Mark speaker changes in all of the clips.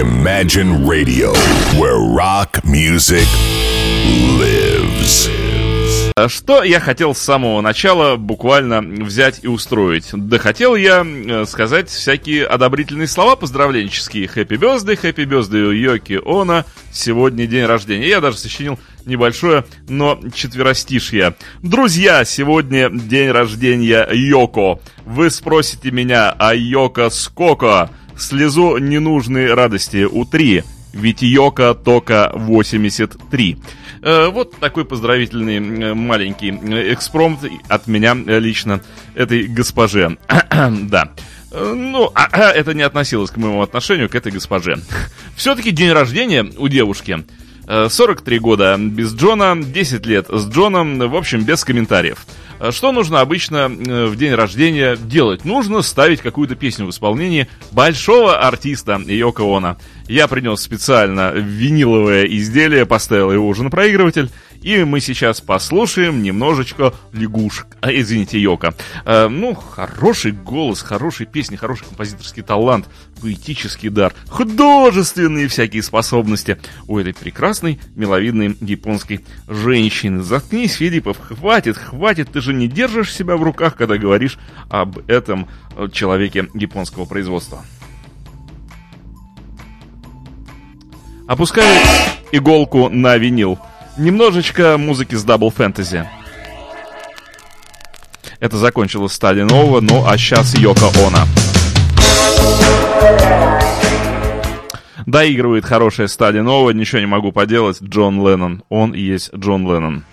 Speaker 1: Imagine Radio, where rock music lives.
Speaker 2: А Что я хотел с самого начала буквально взять и устроить? Да хотел я сказать всякие одобрительные слова поздравленческие. Happy birthday, happy birthday, Йоки Она. Сегодня день рождения. Я даже сочинил небольшое, но четверостишье. Друзья, сегодня день рождения Йоко. Вы спросите меня, а Йоко сколько? Слезу ненужной радости утри. Ведь Йока только 83. Э, вот такой поздравительный э, маленький э, экспромт от меня лично этой госпоже. да. Ну, а, а, это не относилось к моему отношению к этой госпоже. Все-таки день рождения у девушки. 43 года без Джона, 10 лет с Джоном, в общем, без комментариев. Что нужно обычно в день рождения делать? Нужно ставить какую-то песню в исполнении большого артиста Йоко Оно. Я принес специально виниловое изделие, поставил его уже на проигрыватель, и мы сейчас послушаем немножечко лягушек. А, извините, Йока. А, ну, хороший голос, хорошие песни, хороший композиторский талант, поэтический дар, художественные всякие способности у этой прекрасной, миловидной японской женщины. Заткнись, Филиппов, хватит, хватит, ты же не держишь себя в руках, когда говоришь об этом человеке японского производства. Опускаю иголку на винил. Немножечко музыки с Double Fantasy. Это закончилось стадия нового, ну а сейчас Йока Она. Доигрывает хорошая стадия нового, ничего не могу поделать. Джон Леннон. Он и есть Джон Леннон.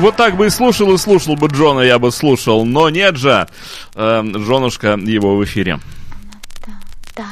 Speaker 2: Вот так бы и слушал, и слушал бы Джона, я бы слушал. Но нет же, э, Джонушка его в эфире. Да,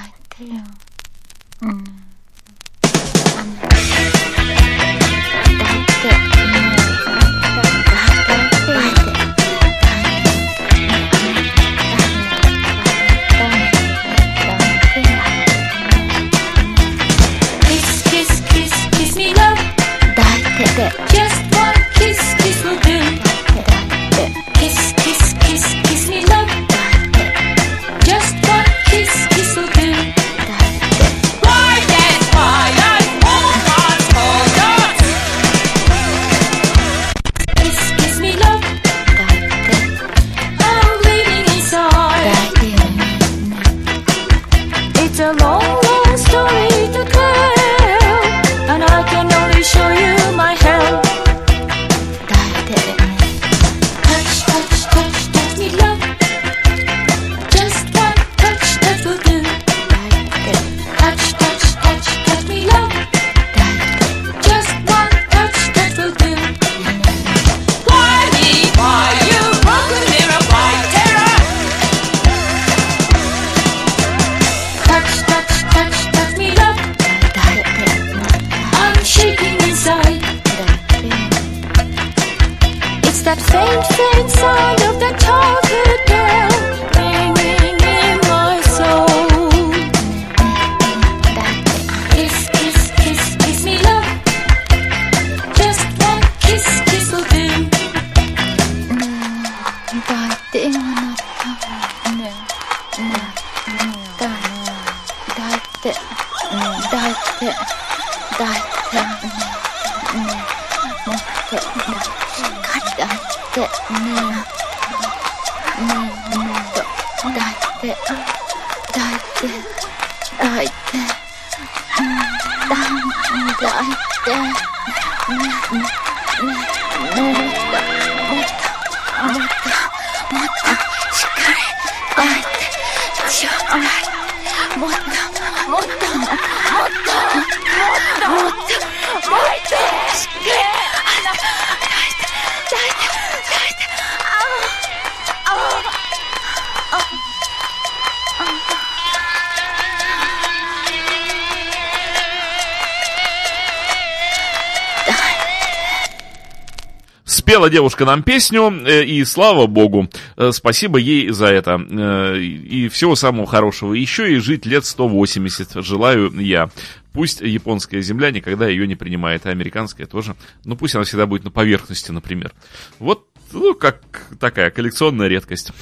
Speaker 2: Девушка нам песню, э, и слава богу, э, спасибо ей за это. Э, и всего самого хорошего. Еще и жить лет 180 желаю я. Пусть японская земля никогда ее не принимает, а американская тоже. Ну, пусть она всегда будет на поверхности, например. Вот ну, как такая коллекционная редкость.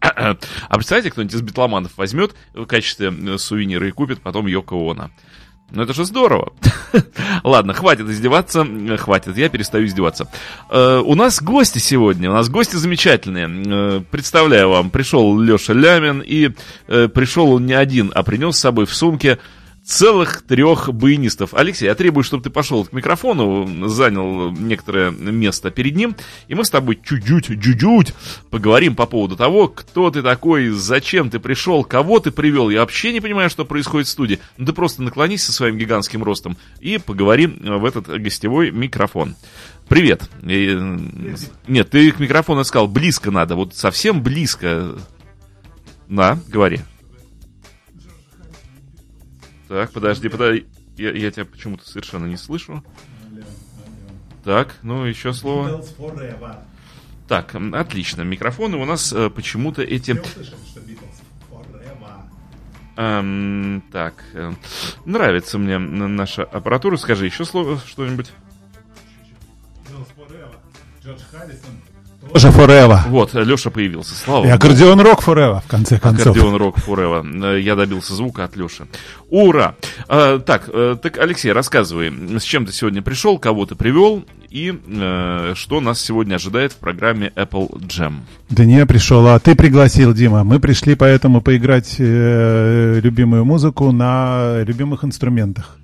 Speaker 2: А представляете, кто-нибудь из битломанов возьмет в качестве сувенира и купит потом Йоко Оно. Ну это же здорово. Ладно, хватит издеваться, хватит, я перестаю издеваться. Э, у нас гости сегодня, у нас гости замечательные. Э, представляю вам, пришел Леша Лямин, и э, пришел он не один, а принес с собой в сумке целых трех баянистов. Алексей, я требую, чтобы ты пошел к микрофону, занял некоторое место перед ним, и мы с тобой чуть-чуть, чуть-чуть поговорим по поводу того, кто ты такой, зачем ты пришел, кого ты привел. Я вообще не понимаю, что происходит в студии. Ну ты просто наклонись со своим гигантским ростом и поговорим в этот гостевой микрофон. Привет. Нет, ты к микрофону сказал, близко надо, вот совсем близко. На, говори. Так, подожди, подожди. Я, я тебя почему-то совершенно не слышу. Так, ну еще слово. Так, отлично. Микрофоны у нас э, почему-то эти... Эм, так, э, нравится мне наша аппаратура. Скажи еще слово что-нибудь.
Speaker 3: Джордж Харрисон тоже Forever.
Speaker 2: Вот, Леша появился, слава
Speaker 3: И аккордеон рок Forever, в конце концов.
Speaker 2: Аккордеон рок Forever. Э, я добился звука от Леши. Ура! А, так, э, так, Алексей, рассказывай, с чем ты сегодня пришел, кого ты привел и э, что нас сегодня ожидает в программе Apple Jam.
Speaker 3: Да не пришел, а ты пригласил, Дима. Мы пришли поэтому поиграть э, любимую музыку на любимых инструментах.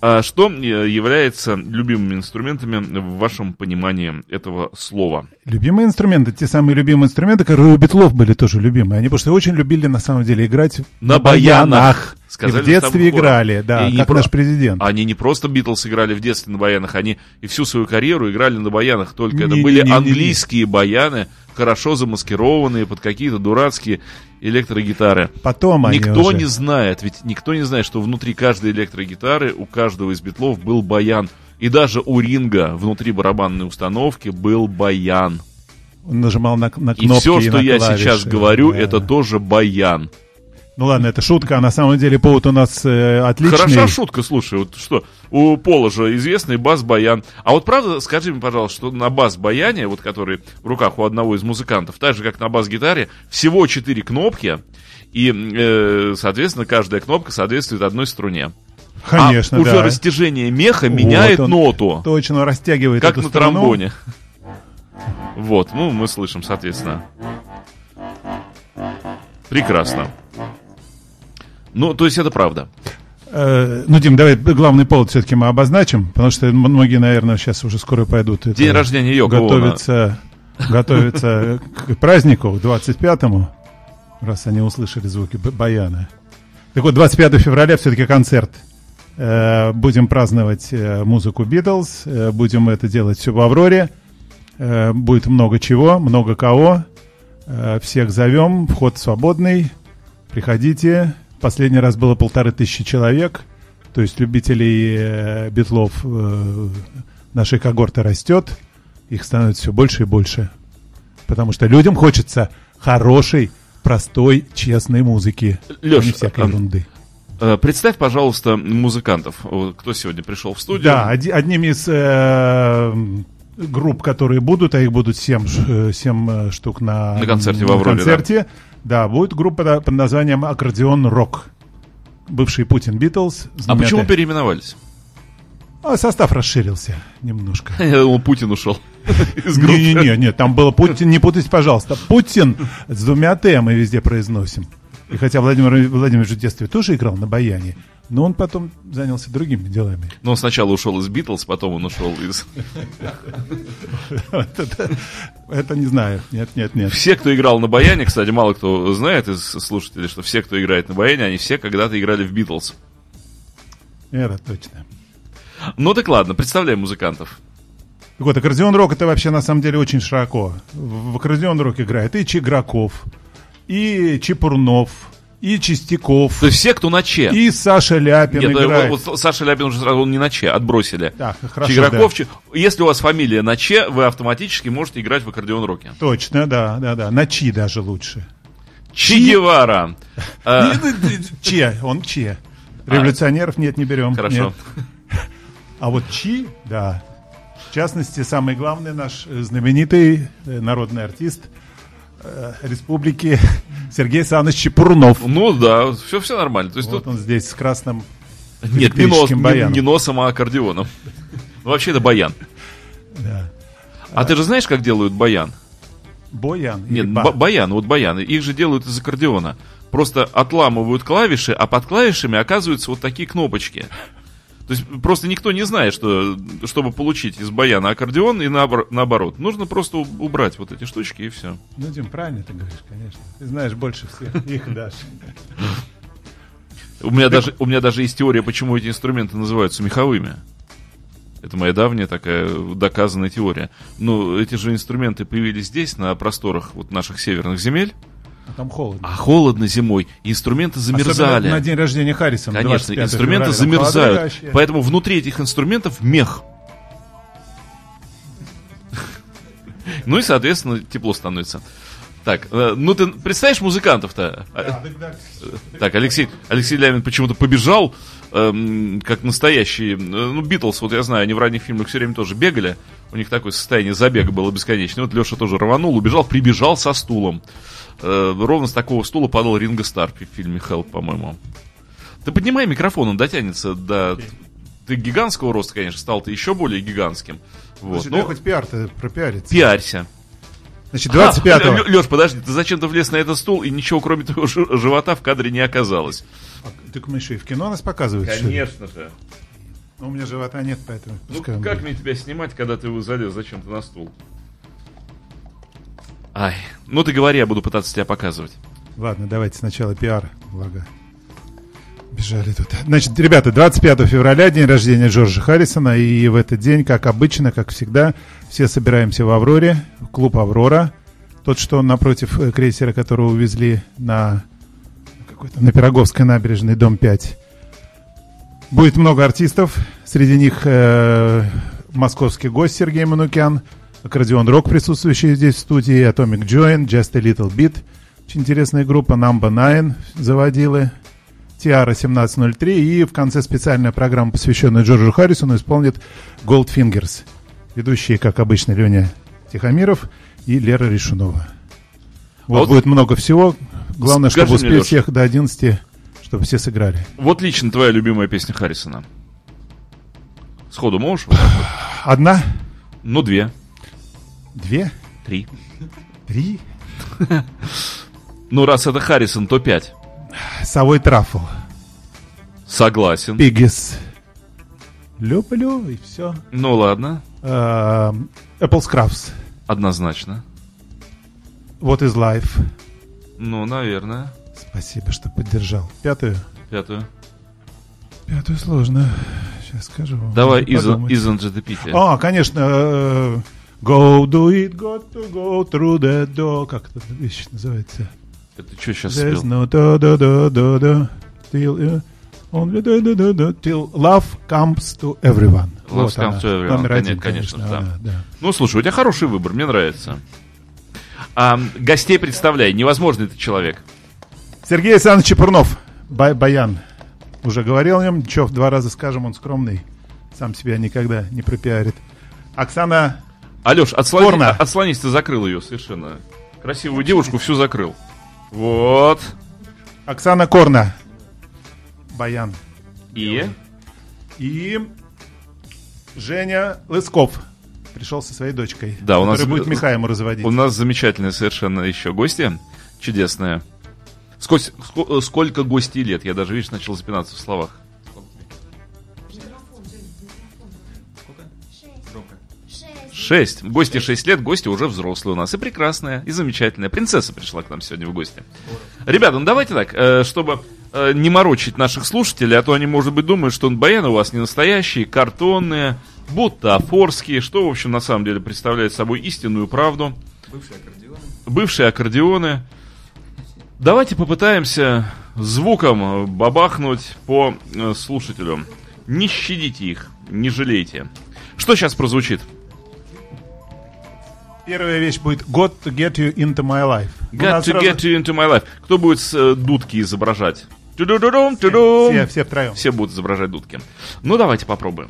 Speaker 2: А что э, является любимыми инструментами в вашем понимании этого слова?
Speaker 3: Любимые инструменты, те самые любимые инструменты, которые у Битлов были тоже любимые. Они просто очень любили на самом деле играть
Speaker 2: на, на баянах. баянах.
Speaker 3: Сказали, и в детстве играли, да, и как наш президент.
Speaker 2: Они не просто Битлз играли в детстве на баянах, они и всю свою карьеру играли на баянах, только не, это не, были не, английские баяны, хорошо замаскированные под какие-то дурацкие электрогитары.
Speaker 3: Потом
Speaker 2: Никто
Speaker 3: уже...
Speaker 2: не знает, ведь никто не знает, что внутри каждой электрогитары у каждого из битлов был баян. И даже у Ринга внутри барабанной установки был баян.
Speaker 3: Он нажимал на, на кнопки
Speaker 2: И все, что
Speaker 3: и
Speaker 2: я
Speaker 3: клавиши,
Speaker 2: сейчас говорю,
Speaker 3: да.
Speaker 2: это тоже баян.
Speaker 3: Ну ладно, это шутка, а на самом деле повод у нас э, отличный.
Speaker 2: Хороша шутка, слушай, вот что, у Пола же известный бас-баян. А вот правда, скажи мне, пожалуйста, что на бас-баяне, вот который в руках у одного из музыкантов, так же, как на бас-гитаре, всего четыре кнопки, и, э, соответственно, каждая кнопка соответствует одной струне.
Speaker 3: Конечно,
Speaker 2: а уже
Speaker 3: да.
Speaker 2: растяжение меха меняет
Speaker 3: он
Speaker 2: ноту.
Speaker 3: Точно растягивает
Speaker 2: Как на
Speaker 3: струну.
Speaker 2: тромбоне. Вот, ну, мы слышим, соответственно. Прекрасно. Ну, то есть это правда.
Speaker 3: Э, ну, Дим, давай главный повод все-таки мы обозначим, потому что многие, наверное, сейчас уже скоро пойдут. это,
Speaker 2: День рождения Йоко
Speaker 3: Готовятся, готовятся к празднику, к 25-му, раз они услышали звуки баяна. Так вот, 25 февраля все-таки концерт. Э, Будем праздновать э, музыку Битлз, будем это делать все в Авроре. Будет много чего, много кого. Всех зовем, вход свободный. Приходите. Последний раз было полторы тысячи человек. То есть любителей э, битлов э, нашей когорты растет. Их становится все больше и больше. Потому что людям хочется хорошей, простой, честной музыки.
Speaker 2: Лёш,
Speaker 3: а не всякой
Speaker 2: а,
Speaker 3: ерунды.
Speaker 2: Э, Представь, пожалуйста, музыкантов. Кто сегодня пришел в студию?
Speaker 3: Да, одним из э, групп, которые будут, а их будут 7, семь штук на,
Speaker 2: На концерте в
Speaker 3: на
Speaker 2: Авроре,
Speaker 3: концерте, да. Будет группа да, под названием Аккордеон Рок. Бывший Путин Битлз.
Speaker 2: А почему переименовались?
Speaker 3: А состав расширился немножко.
Speaker 2: Я думал, Путин ушел.
Speaker 3: Не-не-не, нет, там было Путин, не путайте, пожалуйста. Путин с двумя Т мы везде произносим. И хотя Владимир Владимирович в детстве тоже играл на баяне, но он потом занялся другими делами.
Speaker 2: Но он сначала ушел из Битлз, потом он ушел из...
Speaker 3: Это, не знаю. Нет, нет, нет.
Speaker 2: Все, кто играл на баяне, кстати, мало кто знает из слушателей, что все, кто играет на баяне, они все когда-то играли в Битлз.
Speaker 3: Это точно.
Speaker 2: Ну так ладно, представляем музыкантов.
Speaker 3: Так вот, аккордеон рок это вообще на самом деле очень широко. В в аккордеон рок играет и Чиграков, и Чепурнов, И Чистяков.
Speaker 2: То есть все, кто на Че.
Speaker 3: И Саша Ляпин
Speaker 2: Нет,
Speaker 3: играет.
Speaker 2: вот, вот Саша Ляпин уже сразу он не на Че, отбросили.
Speaker 3: Так, хорошо,
Speaker 2: Игроков, Че- Если у вас фамилия на Че, вы автоматически можете играть в аккордеон роке.
Speaker 3: Точно, да, да, да. На Чи даже лучше.
Speaker 2: Че Гевара. А,
Speaker 3: Че, он Че. Революционеров нет, не берем.
Speaker 2: Хорошо.
Speaker 3: А вот Чи, да. В частности, самый главный наш э, знаменитый э, народный артист республики Сергей Саныч Чепурнов.
Speaker 2: Ну да, все, все нормально. То есть
Speaker 3: Вот
Speaker 2: тут
Speaker 3: он здесь с красным
Speaker 2: нет, не, нос,
Speaker 3: электрическим
Speaker 2: не,
Speaker 3: баяном.
Speaker 2: не носом, а аккордеоном. Ну, вообще это баян.
Speaker 3: Да.
Speaker 2: А ты же знаешь, как делают баян?
Speaker 3: Боян.
Speaker 2: Нет,
Speaker 3: ба-
Speaker 2: ба- баян, вот баяны. Их же делают из аккордеона. Просто отламывают клавиши, а под клавишами оказываются вот такие кнопочки. То есть просто никто не знает, что чтобы получить из баяна аккордеон и наобор- наоборот. Нужно просто убрать вот эти штучки и все.
Speaker 3: Ну, Дим, правильно ты говоришь, конечно. Ты знаешь больше всех. Их дашь.
Speaker 2: У меня, даже, у меня даже есть теория, почему эти инструменты называются меховыми. Это моя давняя такая доказанная теория. Ну, эти же инструменты появились здесь, на просторах вот наших северных земель,
Speaker 3: А там холодно.
Speaker 2: а холодно зимой, инструменты замерзали.
Speaker 3: Особенно на день рождения Харрисона.
Speaker 2: Конечно,
Speaker 3: 25
Speaker 2: инструменты
Speaker 3: февраля, там
Speaker 2: замерзают. Поэтому внутри этих инструментов мех. Ну и, соответственно, тепло становится. Так, э, ну ты представляешь музыкантов-то?
Speaker 3: Да. Так,
Speaker 2: Алексей, Алексей Лямин почему-то побежал, эм, как настоящий, э, ну, Битлз, вот я знаю, они в ранних фильмах все время тоже бегали, у них такое состояние забега было бесконечное. Вот Леша тоже рванул, убежал, прибежал со стулом. Э, ровно с такого стула падал Ринго Стар в фильме «Хелп», по-моему. Ты поднимай микрофон, он дотянется до... Ты гигантского роста, конечно, стал ты еще более гигантским. Вот.
Speaker 3: Значит,
Speaker 2: Ну,
Speaker 3: дай хоть пиар-то пропиариться.
Speaker 2: пиарься.
Speaker 3: Значит, 25-го.
Speaker 2: Леш, подожди, ты зачем-то влез на этот стул, и ничего, кроме твоего жи- живота, в кадре не оказалось.
Speaker 3: А, Так мы еще и в кино нас показывают, ли?
Speaker 2: же.
Speaker 3: Ну, у меня живота нет, поэтому...
Speaker 2: Ну, как
Speaker 3: будет.
Speaker 2: мне тебя снимать, когда ты его залез зачем-то на стул? Ай, ну ты говори, я буду пытаться тебя показывать.
Speaker 3: Ладно, давайте сначала пиар, благо. Бежали тут. Значит, ребята, 25 февраля, день рождения Джорджа Харрисона, и в этот день, как обычно, как всегда, все собираемся в Авроре, в клуб Аврора, тот, что напротив э, крейсера, которого увезли на, на Пироговской набережной, дом 5. Будет много артистов, среди них э, московский гость Сергей Манукян, аккордеон рок, присутствующий здесь в студии, Atomic Joint, Just a Little Bit, очень интересная группа, Number Nine заводилы, Тиара 1703 и в конце специальная программа, посвященная Джорджу Харрисону, исполнит Goldfingers. Ведущие, как обычно, Леня Тихомиров и Лера Решунова. Вот,
Speaker 2: вот-
Speaker 3: будет много всего. Главное, чтобы успеть всех до 11, чтобы все сыграли.
Speaker 2: Вот лично твоя любимая песня Харрисона. Сходу можешь?
Speaker 3: Одна,
Speaker 2: Ну, две,
Speaker 3: две,
Speaker 2: три.
Speaker 3: три.
Speaker 2: Ну, раз это Харрисон, то пять.
Speaker 3: Совой трафл.
Speaker 2: Согласен.
Speaker 3: Пиггис. Люблю, и все.
Speaker 2: Ну, ладно.
Speaker 3: Apple Scraps.
Speaker 2: Однозначно.
Speaker 3: What is life?
Speaker 2: Ну, наверное.
Speaker 3: Спасибо, что поддержал. Пятую.
Speaker 2: Пятую.
Speaker 3: Пятую сложно. Сейчас скажу.
Speaker 2: Давай it a pity?
Speaker 3: А, конечно. Э, Go do it, got to go through the door. Как эта вещь называется?
Speaker 2: Это что сейчас
Speaker 3: There's
Speaker 2: спел?
Speaker 3: no da da da da da till uh, only da da da da till love comes to everyone.
Speaker 2: Love comes
Speaker 3: она.
Speaker 2: to everyone.
Speaker 3: Номер один,
Speaker 2: конечно,
Speaker 3: конечно.
Speaker 2: да.
Speaker 3: она, да.
Speaker 2: Ну, слушай, у тебя хороший выбор, мне нравится. А, гостей представляй, невозможный ты человек.
Speaker 3: Сергей Александрович Чепурнов, Бай- Баян. Уже говорил о нем, ничего, в два раза скажем, он скромный. Сам себя никогда не пропиарит. Оксана
Speaker 2: Алеш, отслони, отслонись, ты закрыл ее совершенно. Красивую девушку всю закрыл. Вот.
Speaker 3: Оксана Корна. Баян.
Speaker 2: И?
Speaker 3: И Женя Лысков. Пришел со своей дочкой.
Speaker 2: Да, у нас-
Speaker 3: будет меха ему разводить.
Speaker 2: У нас замечательные совершенно еще гости. Чудесные. Сколько, ско- сколько гостей лет? Я даже, видишь, начал запинаться в словах. Шесть. Гости шесть лет, гости уже взрослые у нас. И прекрасная, и замечательная. Принцесса пришла к нам сегодня в гости. Ребята, ну давайте так, э, чтобы э, не морочить наших слушателей, а то они, может быть, думают, что баяны у вас не настоящие, картонные, бутафорские, что, в общем, на самом деле представляет собой истинную правду. Бывшие аккордеоны. Давайте попытаемся звуком бабахнуть по э, слушателю. Не щадите их, не жалейте. Что сейчас прозвучит?
Speaker 3: Первая вещь будет «Got to get you into my life».
Speaker 2: Got to
Speaker 3: сразу
Speaker 2: get you into my life. Кто будет с э, дудки изображать? Ту-ду-ду-дум, ту-дум.
Speaker 3: Все, все втроем.
Speaker 2: Все будут изображать дудки. Ну, давайте попробуем.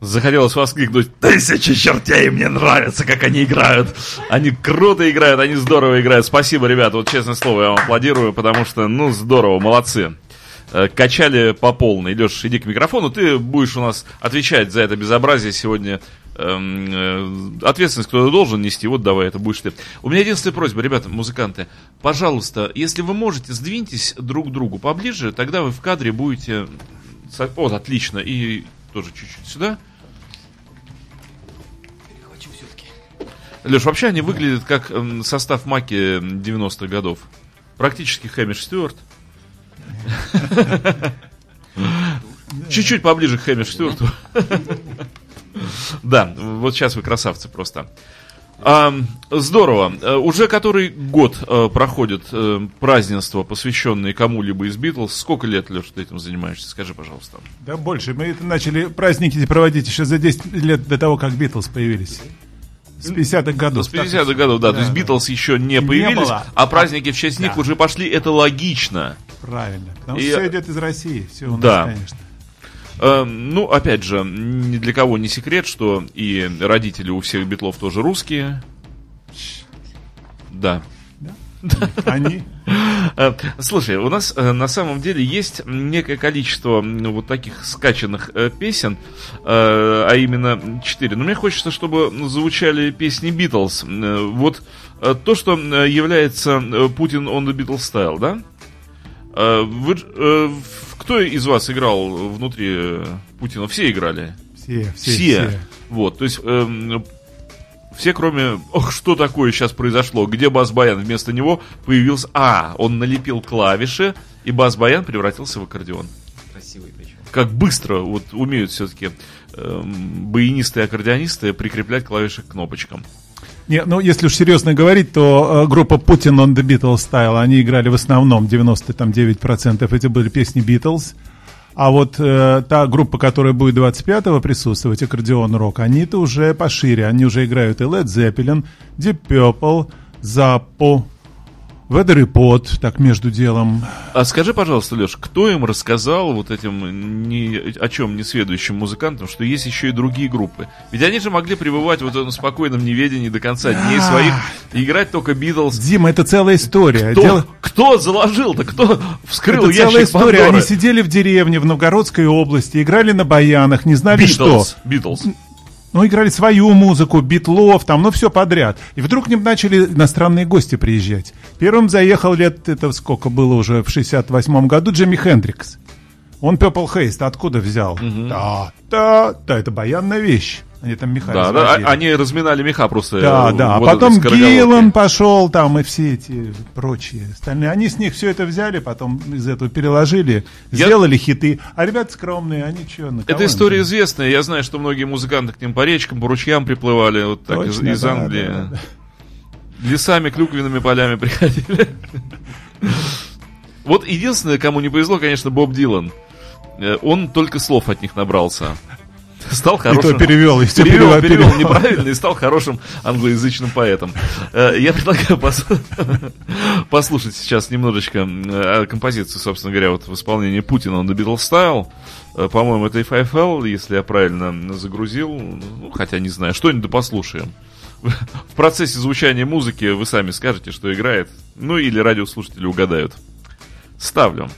Speaker 2: Захотелось воскликнуть «Тысячи чертей! Мне нравится, как они играют! Они круто играют, они здорово играют! Спасибо, ребята, вот честное слово, я вам аплодирую, потому что, ну, здорово, молодцы!» Э, Качали по полной. Леш, иди к микрофону, ты будешь у нас отвечать за это безобразие сегодня. Эм, э, Ответственность кто-то должен нести, вот давай, это будешь ты. У меня единственная просьба, ребята, музыканты, пожалуйста, если вы можете, сдвиньтесь друг к другу поближе, тогда вы в кадре будете... Вот, отлично, и тоже чуть-чуть сюда. Леш, вообще они выглядят как эм, состав Маки 90-х годов. Практически Хэмиш Стюарт. Чуть-чуть поближе к Хэмиш Стюарту. Да, вот сейчас вы красавцы просто. А, здорово. Э, уже который год а, проходит а, празднество, посвященные кому-либо из Битлз. Сколько лет, Леш, ты этим занимаешься? Скажи, пожалуйста.
Speaker 3: Да больше. Мы это начали праздники проводить еще за 10 лет до того, как Битлз появились. С 50-х годов.
Speaker 2: С 50-х годов, да. да. То есть Битлз еще не появились, не было. а праздники в честь да. них уже пошли. Это логично.
Speaker 3: Правильно. Потому и... что все идет из России. Все у нас,
Speaker 2: да.
Speaker 3: конечно.
Speaker 2: Эм, ну, опять же, ни для кого не секрет, что и родители у всех битлов тоже русские. Да.
Speaker 3: Они?
Speaker 2: Э, слушай, у нас э, на самом деле есть некое количество вот таких скачанных э, песен, а именно четыре. Но мне хочется, чтобы звучали песни Битлз. Вот то, что является Путин on the Beatles Style, да? Вы, кто из вас играл внутри э, Путина? Все играли?
Speaker 3: Все,
Speaker 2: все. Все. все. Вот, то есть эм, все, кроме... Ох, что такое сейчас произошло? Где бас-баян? Вместо него появился... А, он налепил клавиши, и бас-баян превратился в аккордеон.
Speaker 4: Красивый причем.
Speaker 2: Как быстро вот умеют все-таки эм, баянисты и аккордеонисты прикреплять клавиши к кнопочкам.
Speaker 3: Не, ну, если уж серьезно говорить, то э, группа Putin on the Beatles Style, они играли в основном, 99% эти были песни Beatles. А вот э, та группа, которая будет 25-го присутствовать, аккордеон рок, они-то уже пошире. Они уже играют и Led Zeppelin, Deep Purple, Zappo, Weather Report, так между делом.
Speaker 2: А скажи, пожалуйста, Леш, кто им рассказал вот этим ни о чем не следующим музыкантам, что есть еще и другие группы? Ведь они же могли пребывать в этом спокойном неведении до конца дней своих и играть только Битлз.
Speaker 3: Дима, это целая история.
Speaker 2: Кто, Дело... кто заложил-то? Кто вскрыл
Speaker 3: это
Speaker 2: ящик
Speaker 3: целая история.
Speaker 2: Пандоры?
Speaker 3: Они сидели в деревне в Новгородской области, играли на баянах, не знали
Speaker 2: Beatles,
Speaker 3: что.
Speaker 2: Битлз.
Speaker 3: Ну, играли свою музыку, битлов, там, ну, все подряд. И вдруг к ним начали иностранные гости приезжать. Первым заехал лет, это сколько было уже, в 68-м году, Джимми Хендрикс. Он Purple Haze откуда взял? Угу. Да, да, да, это баянная вещь. Они там меха
Speaker 2: Да, да, они разминали меха просто.
Speaker 3: Да, э, да. А вот а потом Гиллан пошел там и все эти прочие остальные. Они с них все это взяли, потом из этого переложили, Я... сделали хиты. А ребята скромные, они что, на
Speaker 2: Это история им? известная. Я знаю, что многие музыканты к ним по речкам, по ручьям приплывали, вот так Точно, из, из да, Англии. Да, да, да. Лесами, клюквенными полями приходили. Вот единственное, кому не повезло, конечно, Боб Дилан. Э, он только слов от них набрался стал хорошим...
Speaker 3: И то перевел, и
Speaker 2: все перевел, перевел, перевел неправильно и стал хорошим англоязычным поэтом. Э, я предлагаю послушать сейчас немножечко э, композицию, собственно говоря, вот в исполнении Путина на Beatles Style. Э, по-моему, это FFL, если я правильно загрузил. Ну, хотя не знаю, что-нибудь послушаем. В процессе звучания музыки вы сами скажете, что играет. Ну или радиослушатели угадают. Ставлю.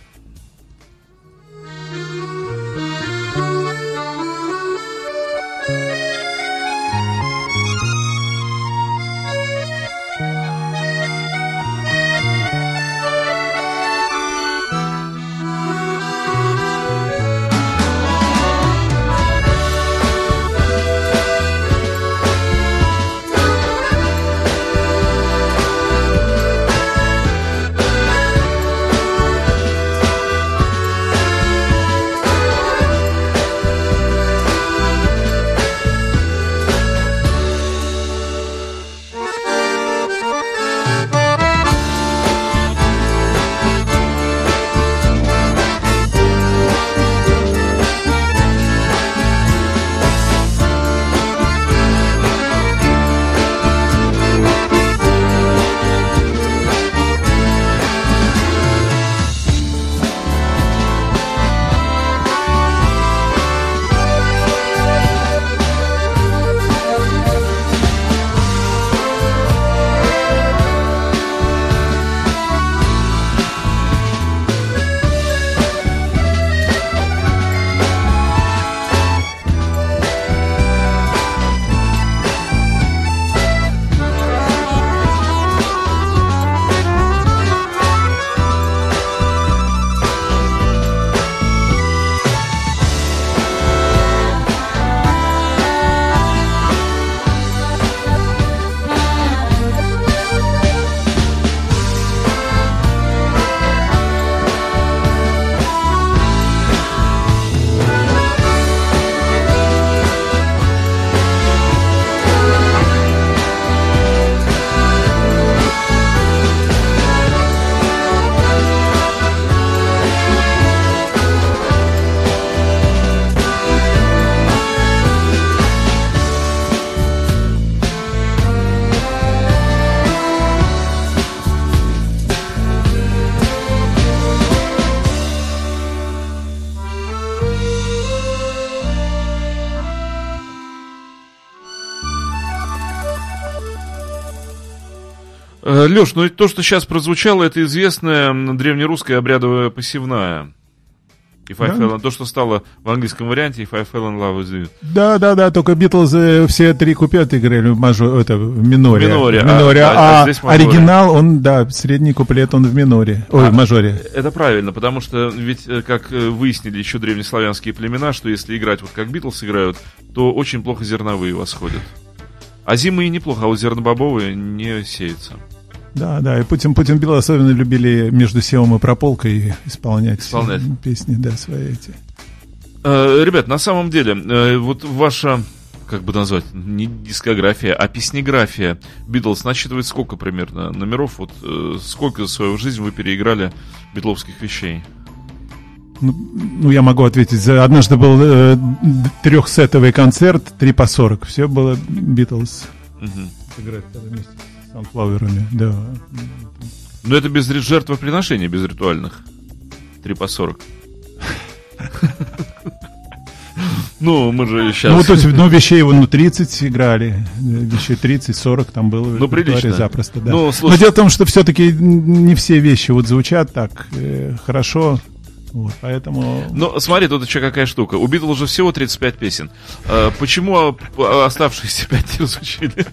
Speaker 2: Леш, ну то, что сейчас прозвучало, это известная древнерусская обрядовая посевная. If I
Speaker 3: Да.
Speaker 2: fell in- то, что стало в английском варианте If I fell in love with you.
Speaker 3: Да, да, да, только Битлз э, все три куплета играли в, мажор, это, в миноре.
Speaker 2: В миноре,
Speaker 3: В миноре,
Speaker 2: а- а
Speaker 3: а,
Speaker 2: мажоре.
Speaker 3: оригинал, он, да, средний куплет, он в миноре. Ой,
Speaker 2: А.
Speaker 3: в мажоре.
Speaker 2: Это правильно, потому что ведь, э, как э, выяснили еще древнеславянские племена, что если играть вот как Битлз играют, то очень плохо зерновые восходят. А зимы и неплохо, а вот зернобобовые не сеются.
Speaker 3: Да, да, и Путин, Путин Билл особенно любили между севом и прополкой исполнять,
Speaker 2: Исполнять.
Speaker 3: песни, да, свои эти.
Speaker 2: Э, ребят, на самом деле, э, вот ваша, как бы назвать, не дискография, а песнеграфия Битлз насчитывает сколько примерно номеров? Вот э, сколько за свою жизнь вы переиграли битловских вещей?
Speaker 3: Ну, ну, я могу ответить. За, однажды был э, трехсетовый концерт, 3 по 40. Все было Битлз.
Speaker 2: Мгм.
Speaker 3: Играть вместе Санфлауэрами, да.
Speaker 2: Но это без ри- жертвоприношений, без ритуальных. 3 по 40. Ну, мы же сейчас...
Speaker 3: Ну, то есть, ну, вещей его, ну, 30 играли, вещей 30-40 там было.
Speaker 2: Ну, прилично.
Speaker 3: запросто, да.
Speaker 2: Ну,
Speaker 3: Но
Speaker 2: слушай-
Speaker 3: дело в том, что все-таки не все вещи вот звучат так э, хорошо, вот, поэтому...
Speaker 2: Ну, смотри, тут еще какая штука. У Битлз уже всего 35 песен. А, почему а, п- оставшиеся 5 не звучили?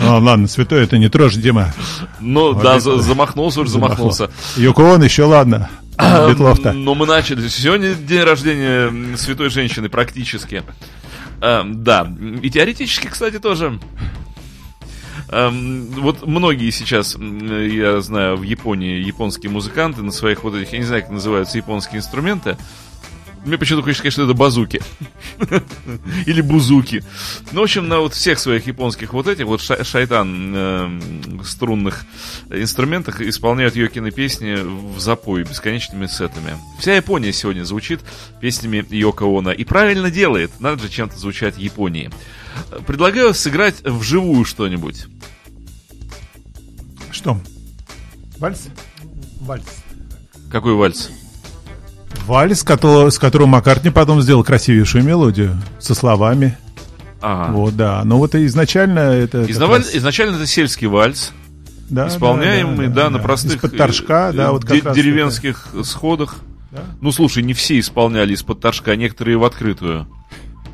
Speaker 3: А, ладно, святой это не трожь, Дима.
Speaker 2: Ну,
Speaker 3: Вот
Speaker 2: да,
Speaker 3: это-
Speaker 2: за- замахнулся уже, замахнулся.
Speaker 3: Юко он еще ладно.
Speaker 2: А,
Speaker 3: Битлов-то.
Speaker 2: Но мы начали. Сегодня день рождения святой женщины практически. А, да. И теоретически, кстати, тоже. Эм, вот многие сейчас, я знаю, в Японии японские музыканты на своих вот этих, я не знаю, как называются японские инструменты. Мне почему-то хочется сказать, что это базуки. Или бузуки. Ну, в общем, на вот всех своих японских вот этих вот ша- шайтан эм, струнных инструментах исполняют Йокины песни в запой бесконечными сетами. Вся Япония сегодня звучит песнями Йоко Оно. И правильно делает. Надо же чем-то звучать Японии. Предлагаю сыграть вживую что-нибудь.
Speaker 3: Что? Вальс? Вальс.
Speaker 2: Какой вальс?
Speaker 3: Вальс, с которого Маккартни потом сделал красивейшую мелодию со словами.
Speaker 2: Ага.
Speaker 3: Вот, да. Но вот и изначально это...
Speaker 2: Изнаваль-
Speaker 3: раз-
Speaker 2: Изначально это сельский вальс,
Speaker 3: да,
Speaker 2: исполняемый, да, на простых
Speaker 3: Из-под торжка,
Speaker 2: э,
Speaker 3: да, вот
Speaker 2: де-
Speaker 3: как раз
Speaker 2: деревенских сходах.
Speaker 3: Да.
Speaker 2: Ну, слушай, не все исполняли из-под торжка, а некоторые в открытую.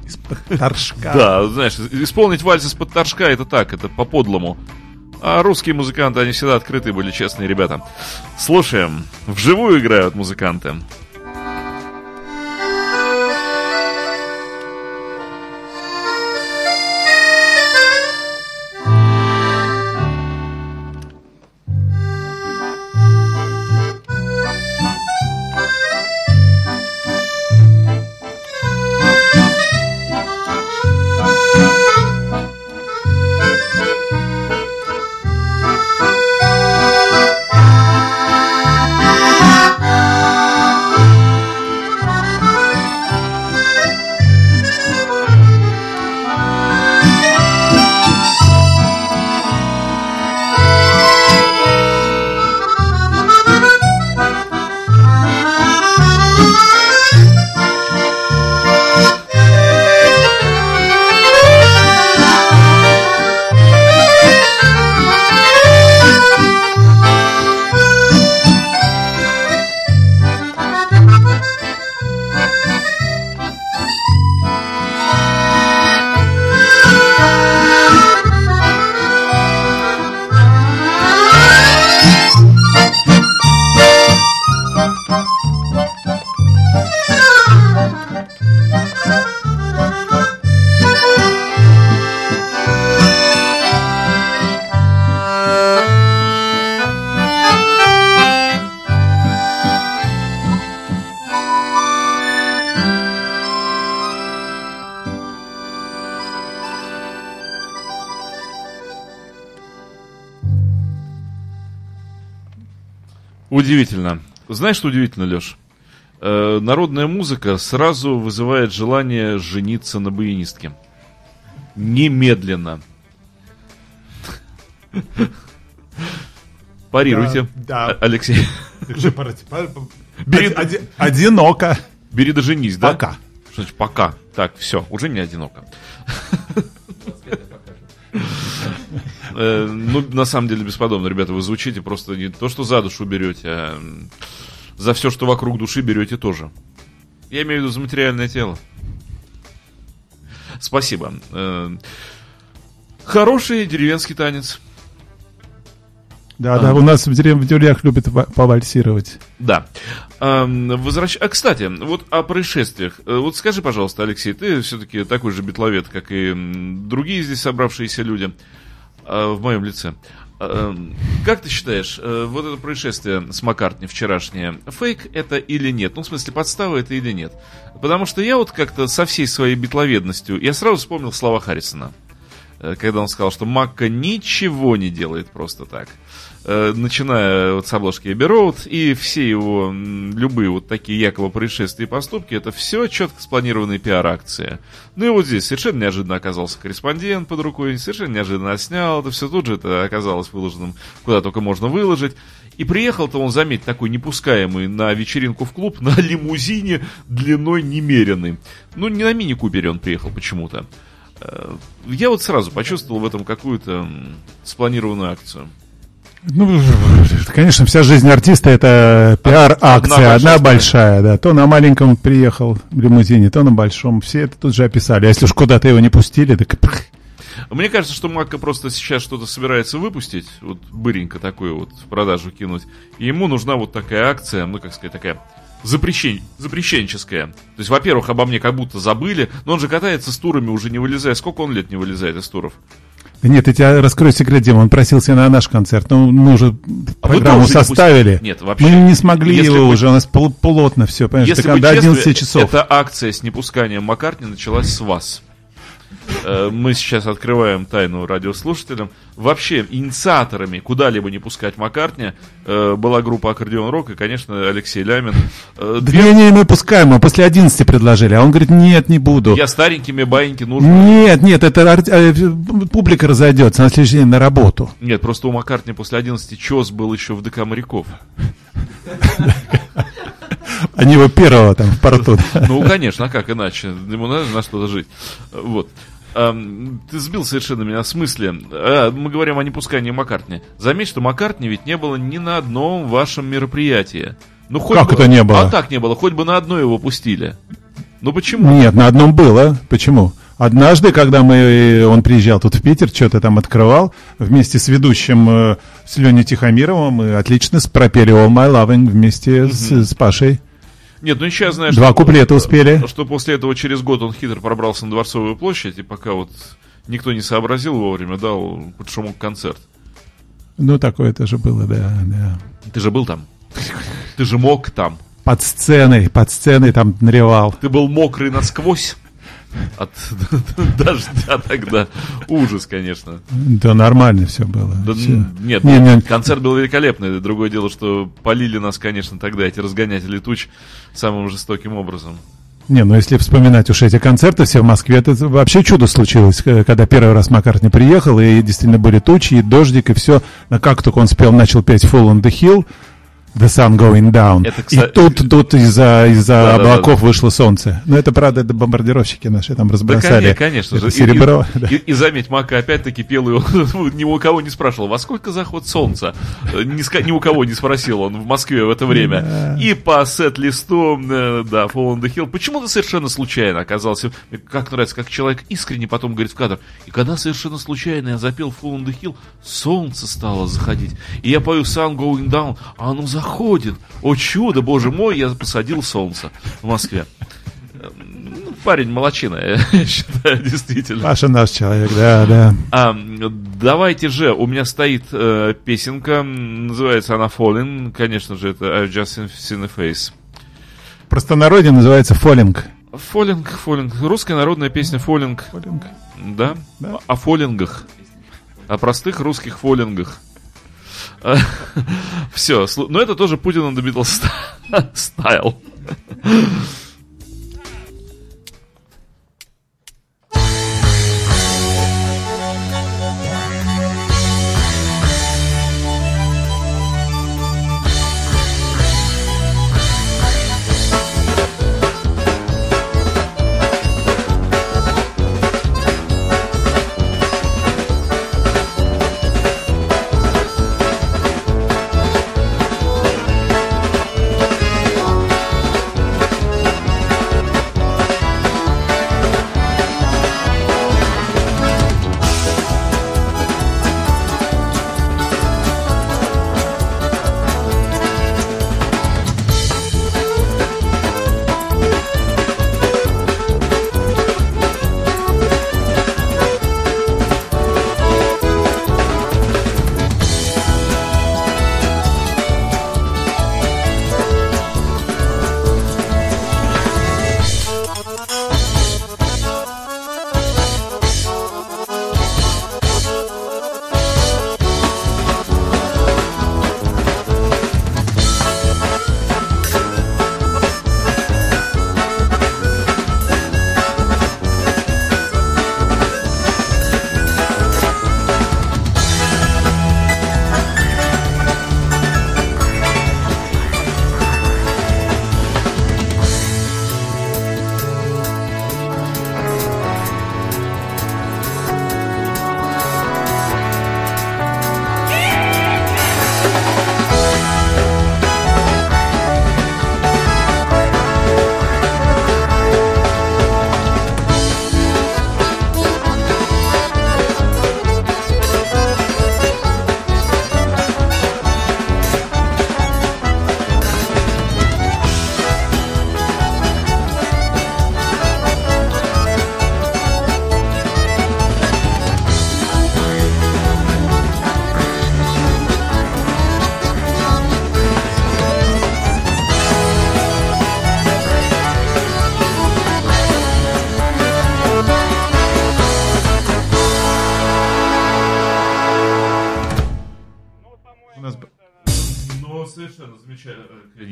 Speaker 3: Из-под торжка.
Speaker 2: Да, знаешь, исполнить вальс из-под торжка это так, это по-подлому. А русские музыканты, они всегда открытые были, честные ребята. Слушаем. Вживую играют музыканты. Удивительно. Знаешь, что удивительно, Леш? Э, народная музыка сразу вызывает желание жениться на баянистке. Немедленно. Парируйте.
Speaker 3: Да, да.
Speaker 2: А- Алексей. Бери-
Speaker 3: Оди- оди- Одиноко.
Speaker 2: Бери да женись, да?
Speaker 3: Пока.
Speaker 2: Что значит пока? Так, все, уже не одиноко. Э, ну, на самом деле, бесподобно, ребята, вы звучите просто не то, что за душу берете, а за все, что вокруг души берете тоже. Я имею в виду за материальное тело. Спасибо. Э, хороший деревенский танец.
Speaker 3: Да, да, у нас в деревне в деревнях любят ва- повальсировать.
Speaker 2: Да. Эм, возвращ... А, кстати, вот о происшествиях. Э, Вот скажи, пожалуйста, Алексей, ты все-таки такой же битловед, как и другие здесь собравшиеся люди в моем лице. Э, Как ты считаешь, э, вот это происшествие с Маккартни вчерашнее, фейк это или нет? Ну, в смысле, подстава это или нет? Потому что я вот как-то со всей своей битловедностью, я сразу вспомнил слова Харрисона, э, когда он сказал, что Макка ничего не делает просто так. Э, Начиная вот с обложки Эбби Роуд, и все его, любые вот такие якобы происшествия и поступки, это все четко спланированные пиар-акции. Ну и вот здесь совершенно неожиданно оказался корреспондент под рукой, совершенно неожиданно снял это все, тут же это оказалось выложенным, куда только можно выложить. И приехал-то он, заметь, такой непускаемый на вечеринку в клуб на лимузине длиной немеренной. Ну, не на мини-купере он приехал почему-то. Э, Я вот сразу почувствовал в этом какую-то спланированную акцию.
Speaker 3: Ну, конечно, вся жизнь артиста это пиар-акция,
Speaker 2: Одна
Speaker 3: одна,
Speaker 2: большая
Speaker 3: да. То на маленьком приехал в лимузине, то на большом. Все это тут же описали. А если уж куда-то его не пустили, так пх,
Speaker 2: Мне кажется, что Макка просто сейчас что-то собирается выпустить, вот быренько такое вот в продажу кинуть. И ему нужна вот такая акция, ну, как сказать, такая запрещен... запрещенческая. То есть, во-первых, обо мне как будто забыли, но он же катается с турами, уже не вылезая. Сколько он лет не вылезает из туров?
Speaker 3: Нет, я тебе раскрою секрет, Дима. Он просился на наш концерт. Ну, мы уже
Speaker 2: А
Speaker 3: программу составили.
Speaker 2: Нет, вообще.
Speaker 3: Мы не смогли
Speaker 2: Если
Speaker 3: его
Speaker 2: быть-
Speaker 3: уже. У нас пол- плотно все, понимаешь,
Speaker 2: Если
Speaker 3: до 11
Speaker 2: честным,
Speaker 3: часов.
Speaker 2: эта акция с непусканием Маккартни началась с вас. Э, Мы сейчас открываем тайну радиослушателям. Вообще, инициаторами куда-либо не пускать Маккартни э, была группа Аккордеон Рок и, конечно, Алексей Лямин. Э,
Speaker 3: Да не, не, мы пускаем, мы после 11 предложили. А он говорит, нет, не буду.
Speaker 2: Я старенькими баиньки нужно.
Speaker 3: Нет, нет, это э, публика разойдется на следующий день на работу.
Speaker 2: Нет, просто у Маккартни после 11 чес был еще в ДК моряков.
Speaker 3: Они его первого там в порту.
Speaker 2: Ну, конечно, а как иначе? Ему надо на что-то жить. Вот. Ты сбил совершенно меня с мысли. А, мы говорим о непускании Маккартни. Заметь, что Маккартни ведь не было ни на одном вашем мероприятии. Ну, хоть
Speaker 3: Как
Speaker 2: бы-
Speaker 3: это не было?
Speaker 2: А так не было, хоть бы на одно его пустили. Ну почему?
Speaker 3: Нет, на одном было. Почему? Однажды, когда мы, он приезжал тут в Питер, что-то там открывал, вместе с ведущим, э, с Леней Тихомировым, мы отлично пропели All My Loving вместе с, с Пашей.
Speaker 2: Нет, ну я знаю,
Speaker 3: Два
Speaker 2: что,
Speaker 3: куплета успели.
Speaker 2: что после этого через год он хитро пробрался на Дворцовую площадь, и пока вот никто не сообразил вовремя, дал под шумок концерт.
Speaker 3: Ну, такое тоже было, да, да.
Speaker 2: Ты же был там. Ты же мог там.
Speaker 3: Под сценой, под сценой там наревал.
Speaker 2: Ты был мокрый насквозь от дождя тогда. Ужас, конечно.
Speaker 3: Да нормально все было.
Speaker 2: Да,
Speaker 3: Всё.
Speaker 2: н- нет,
Speaker 3: Не, не,
Speaker 2: концерт был великолепный. Другое дело, что полили нас, конечно, тогда эти разгонятели туч самым жестоким образом.
Speaker 3: Не, ну если вспоминать уж эти концерты все в Москве, это вообще чудо случилось, когда первый раз Маккартни приехал, и действительно были тучи, и дождик, и все. Как только он спел, начал петь Full on the Hill, The Sun Going Down,
Speaker 2: Это,
Speaker 3: и
Speaker 2: кстати-
Speaker 3: тут, тут из-за из
Speaker 2: Да, да,
Speaker 3: облаков вышло солнце. Но это, правда, это бомбардировщики наши там
Speaker 2: Да,
Speaker 3: разбросали.
Speaker 2: коне- конечно
Speaker 3: Это
Speaker 2: же. И-
Speaker 3: серебро.
Speaker 2: И,
Speaker 3: да.
Speaker 2: и- и заметь, Мака опять-таки пел его, ни у кого не спрашивал, во сколько заход солнца? Э, Ни, ни у кого не спросил он в Москве в это время. И по сет-листу, э, да, Fall on the Hill, почему-то совершенно случайно оказался. Мне Как нравится, как человек искренне потом говорит в кадр. И когда совершенно случайно я запел Fall on the Hill, солнце стало заходить. И я пою Sun Going Down, а оно заходит. О чудо, боже мой, я посадил солнце в Москве. Ну, Парень молочина, я считаю, действительно.
Speaker 3: Паша наш человек, да, да.
Speaker 2: А, давайте же, у меня стоит э, песенка, называется она Falling, конечно же, это I've just seen a face.
Speaker 3: Простонародье называется фоллинг.
Speaker 2: Falling, Falling, русская народная песня Falling,
Speaker 3: Фоллинг.
Speaker 2: да?
Speaker 3: Да.
Speaker 2: О фолингах, о простых русских фолингах. Все, но это тоже Путин the Beatles стайл.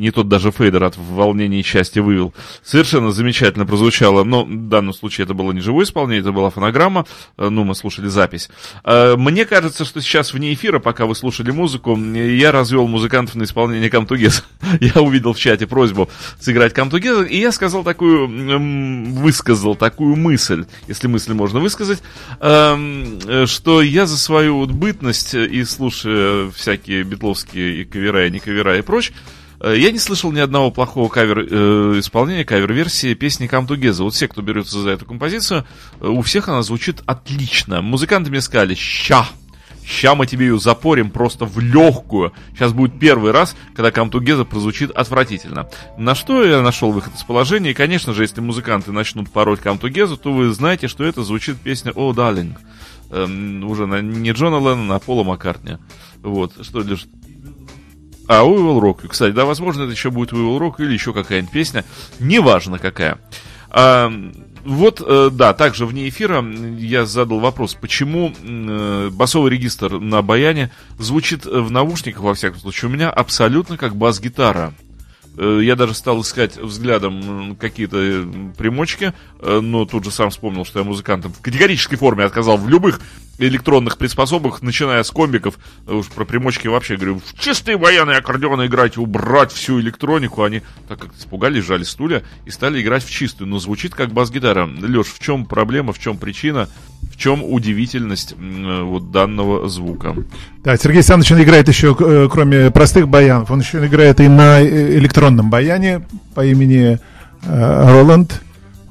Speaker 2: Не тот даже фейдер от волнения и счастья вывел. Совершенно замечательно прозвучало, но в данном случае это было не живое исполнение, это была фонограмма, э, ну, мы слушали запись. Э, мне кажется, что сейчас вне эфира, пока вы слушали музыку, я развел музыкантов на исполнение Камтугеза. Я увидел в чате просьбу сыграть Камтугеза, и я сказал такую, высказал такую мысль, если мысль можно высказать, эм, э, что я за свою бытность и слушая всякие битловские и кавера, и не кавера и прочь, Э, я не слышал ни одного плохого кавер э, исполнения, кавер-версии песни Come Together. Вот все, кто берется за эту композицию, э, у всех она звучит отлично. Музыканты мне сказали, ща, ща мы тебе ее запорим просто в легкую. Сейчас будет первый раз, когда Come Together прозвучит отвратительно. На что я нашел выход из положения. И, конечно же, если музыканты начнут пороть Come Together, то вы знаете, что это звучит песня «Oh, darling». Эм, уже на, не Джона Леннона, а Пола Маккартни. Вот, что лишь а, We Will Rock Кстати, да, возможно, это еще будет We Will Rock или еще какая-нибудь песня. Неважно какая. А, вот, э, да, также вне эфира я задал вопрос, почему э, басовый регистр на баяне звучит в наушниках, во всяком случае, у меня абсолютно как бас-гитара. Э, я даже стал искать взглядом какие-то примочки, но тут же сам вспомнил, что я музыкантам в категорической форме отказал в любых электронных приспособах, начиная с комбиков, уж про примочки вообще говорю, в чистые военные аккордеоны играть, убрать всю электронику, они так как испугались, жали стулья и стали играть в чистую, но звучит как бас-гитара. Леш, в чем проблема, в чем причина, в чем удивительность вот данного звука?
Speaker 3: Да, Сергей Александрович, играет еще, э, кроме простых баянов, он еще играет и на э, электронном баяне по имени э, Роланд.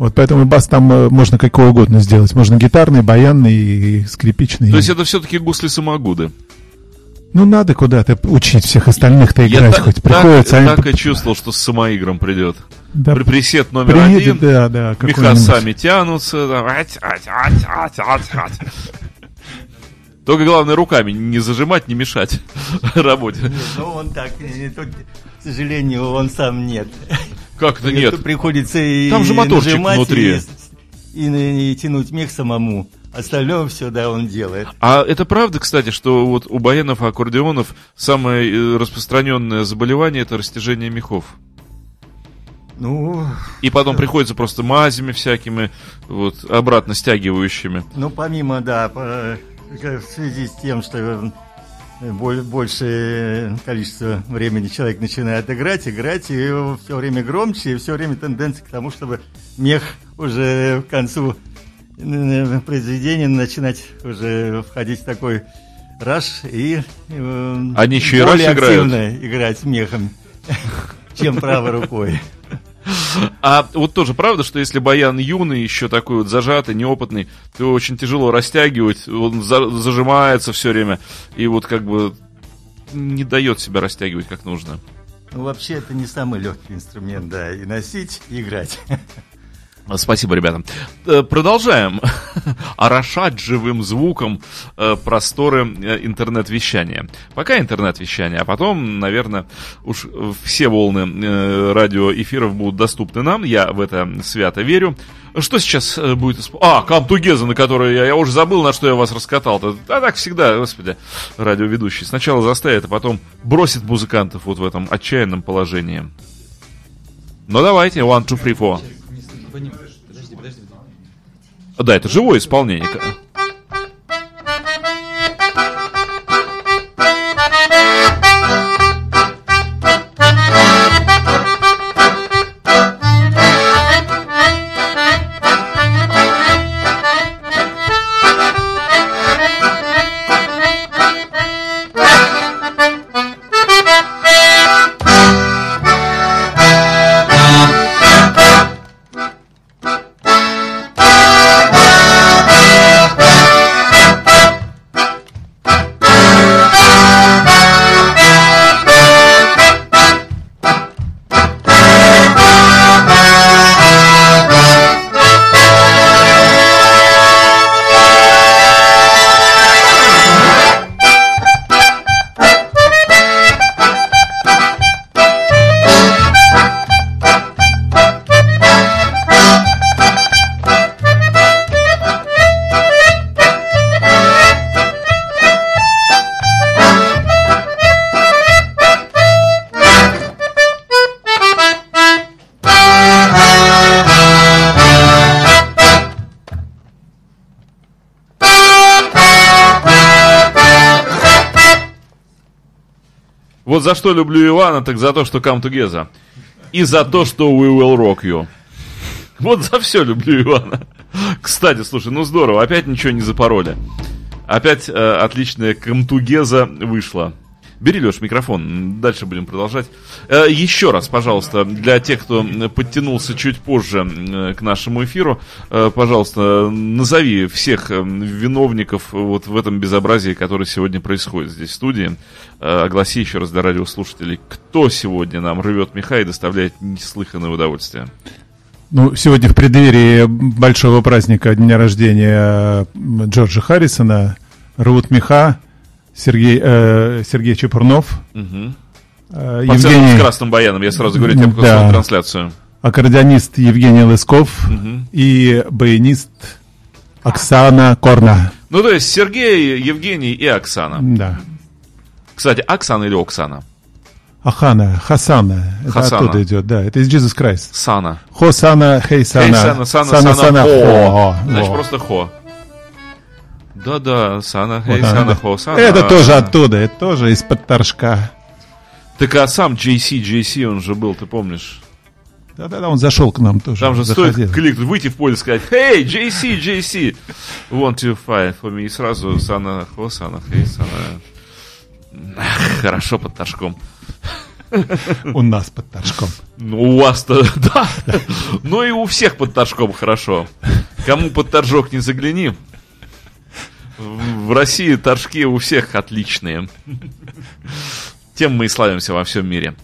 Speaker 3: Вот поэтому бас там э, можно какого угодно сделать. Можно гитарный, баянный и скрипичный.
Speaker 2: То есть это все-таки гусли-самогуды?
Speaker 3: Ну, надо куда-то учить всех остальных-то играть,
Speaker 2: я
Speaker 3: хоть
Speaker 2: так,
Speaker 3: приходится.
Speaker 2: Я так и чувствовал, что с самоигром придет.
Speaker 3: Да,
Speaker 2: Пресет номер
Speaker 3: приедет,
Speaker 2: один,
Speaker 3: да, да,
Speaker 2: меха сами тянутся. Там, ать, ать, ать, ать, ать, ать. Только главное руками не зажимать, не мешать работе.
Speaker 4: Нет, ну он так, тут, к сожалению, он сам нет.
Speaker 2: Как это нет?
Speaker 4: Приходится и
Speaker 2: Там же моторчик внутри.
Speaker 4: И, и, и тянуть мех самому. Остальное все, да, он делает.
Speaker 2: А это правда, кстати, что вот у баянов и аккордеонов самое э, распространенное заболевание это растяжение мехов?
Speaker 4: Ну...
Speaker 2: И потом приходится просто мазями всякими, вот, обратно стягивающими.
Speaker 4: Ну, помимо, да, по, в связи с тем, что большее количество времени человек начинает играть, играть, и все время громче, и все время тенденция к тому, чтобы мех уже к концу произведения начинать уже входить в такой раш и
Speaker 2: э, Они еще и более
Speaker 4: активно играют. играть мехом, чем правой рукой.
Speaker 2: А вот тоже правда, что если баян юный, еще такой вот зажатый, неопытный, то очень тяжело растягивать, он за, зажимается все время, и вот как бы не дает себя растягивать как нужно.
Speaker 4: Ну, вообще, это не самый легкий инструмент, да, и носить, и играть.
Speaker 2: Спасибо, ребята. Э, продолжаем орошать живым звуком э, просторы э, интернет-вещания. Пока интернет-вещание, а потом, наверное, уж все волны радиоэфиров будут доступны нам. Я в это свято верю. Что сейчас будет? А, Камтугеза, на который я, я уже забыл, на что я вас раскатал-то. А так всегда, господи, радиоведущий. Сначала заставит, а потом бросит музыкантов вот в этом отчаянном положении. Ну давайте, one, two, three, four. Подожди, подожди. Да, это живое исполнение. За что люблю Ивана, так за то, что come together. И за то, что we will rock you. Вот за все люблю Ивана. Кстати, слушай, ну здорово, опять ничего не запороли. Опять э, отличная камтугеза вышла. Бери, Леш, микрофон, дальше будем продолжать. Э, еще раз, пожалуйста, для тех, кто подтянулся чуть позже э, к нашему эфиру, э, пожалуйста, назови всех виновников вот в этом безобразии, которое сегодня происходит здесь в студии. Огласи еще раз для радиослушателей, кто сегодня нам рвет меха и доставляет неслыханное удовольствие.
Speaker 3: Ну, сегодня в преддверии большого праздника дня рождения Джорджа Харрисона рвут меха Сергей, э, Сергей Чепурнов,
Speaker 2: Угу.
Speaker 3: Э, Евгений,
Speaker 2: с красным баяном, я сразу говорю, тем, кто
Speaker 3: Да.
Speaker 2: трансляцию.
Speaker 3: аккордеонист Евгений Лысков
Speaker 2: Мгм.
Speaker 3: и баянист Оксана Корна.
Speaker 2: Ну, то есть Сергей, Евгений и Оксана.
Speaker 3: Да.
Speaker 2: Кстати, Оксана или Оксана?
Speaker 3: Ахана, Хасана. Это
Speaker 2: Хасана.
Speaker 3: оттуда идет, да. Это из Jesus Christ.
Speaker 2: Сана.
Speaker 3: Хосана, Хейсана.
Speaker 2: Эй, Сана, Сана, Сана,
Speaker 3: Хо.
Speaker 2: Хо. Значит, просто Хо. Да-да, Сана, Хей,
Speaker 3: Вот
Speaker 2: Сана. Хо, Сана.
Speaker 3: Это тоже оттуда, это тоже из-под торжка.
Speaker 2: Так а сам JC, JC он же был, ты помнишь?
Speaker 3: Да-да-да, он зашел к нам тоже.
Speaker 2: Там же
Speaker 3: заходил.
Speaker 2: стоит кликнуть, выйти в поле и сказать «Hey, JC, JC, want to fight for me?» И сразу Сана, Хо, Сана, Хей, Сана. Ах, Хорошо под торжком.
Speaker 3: У нас под торжком.
Speaker 2: Ну, у вас-то, да. Ну и у всех под торжком хорошо. Кому под торжок не загляни. В в России торжки у всех отличные. Тем мы и славимся во всем мире.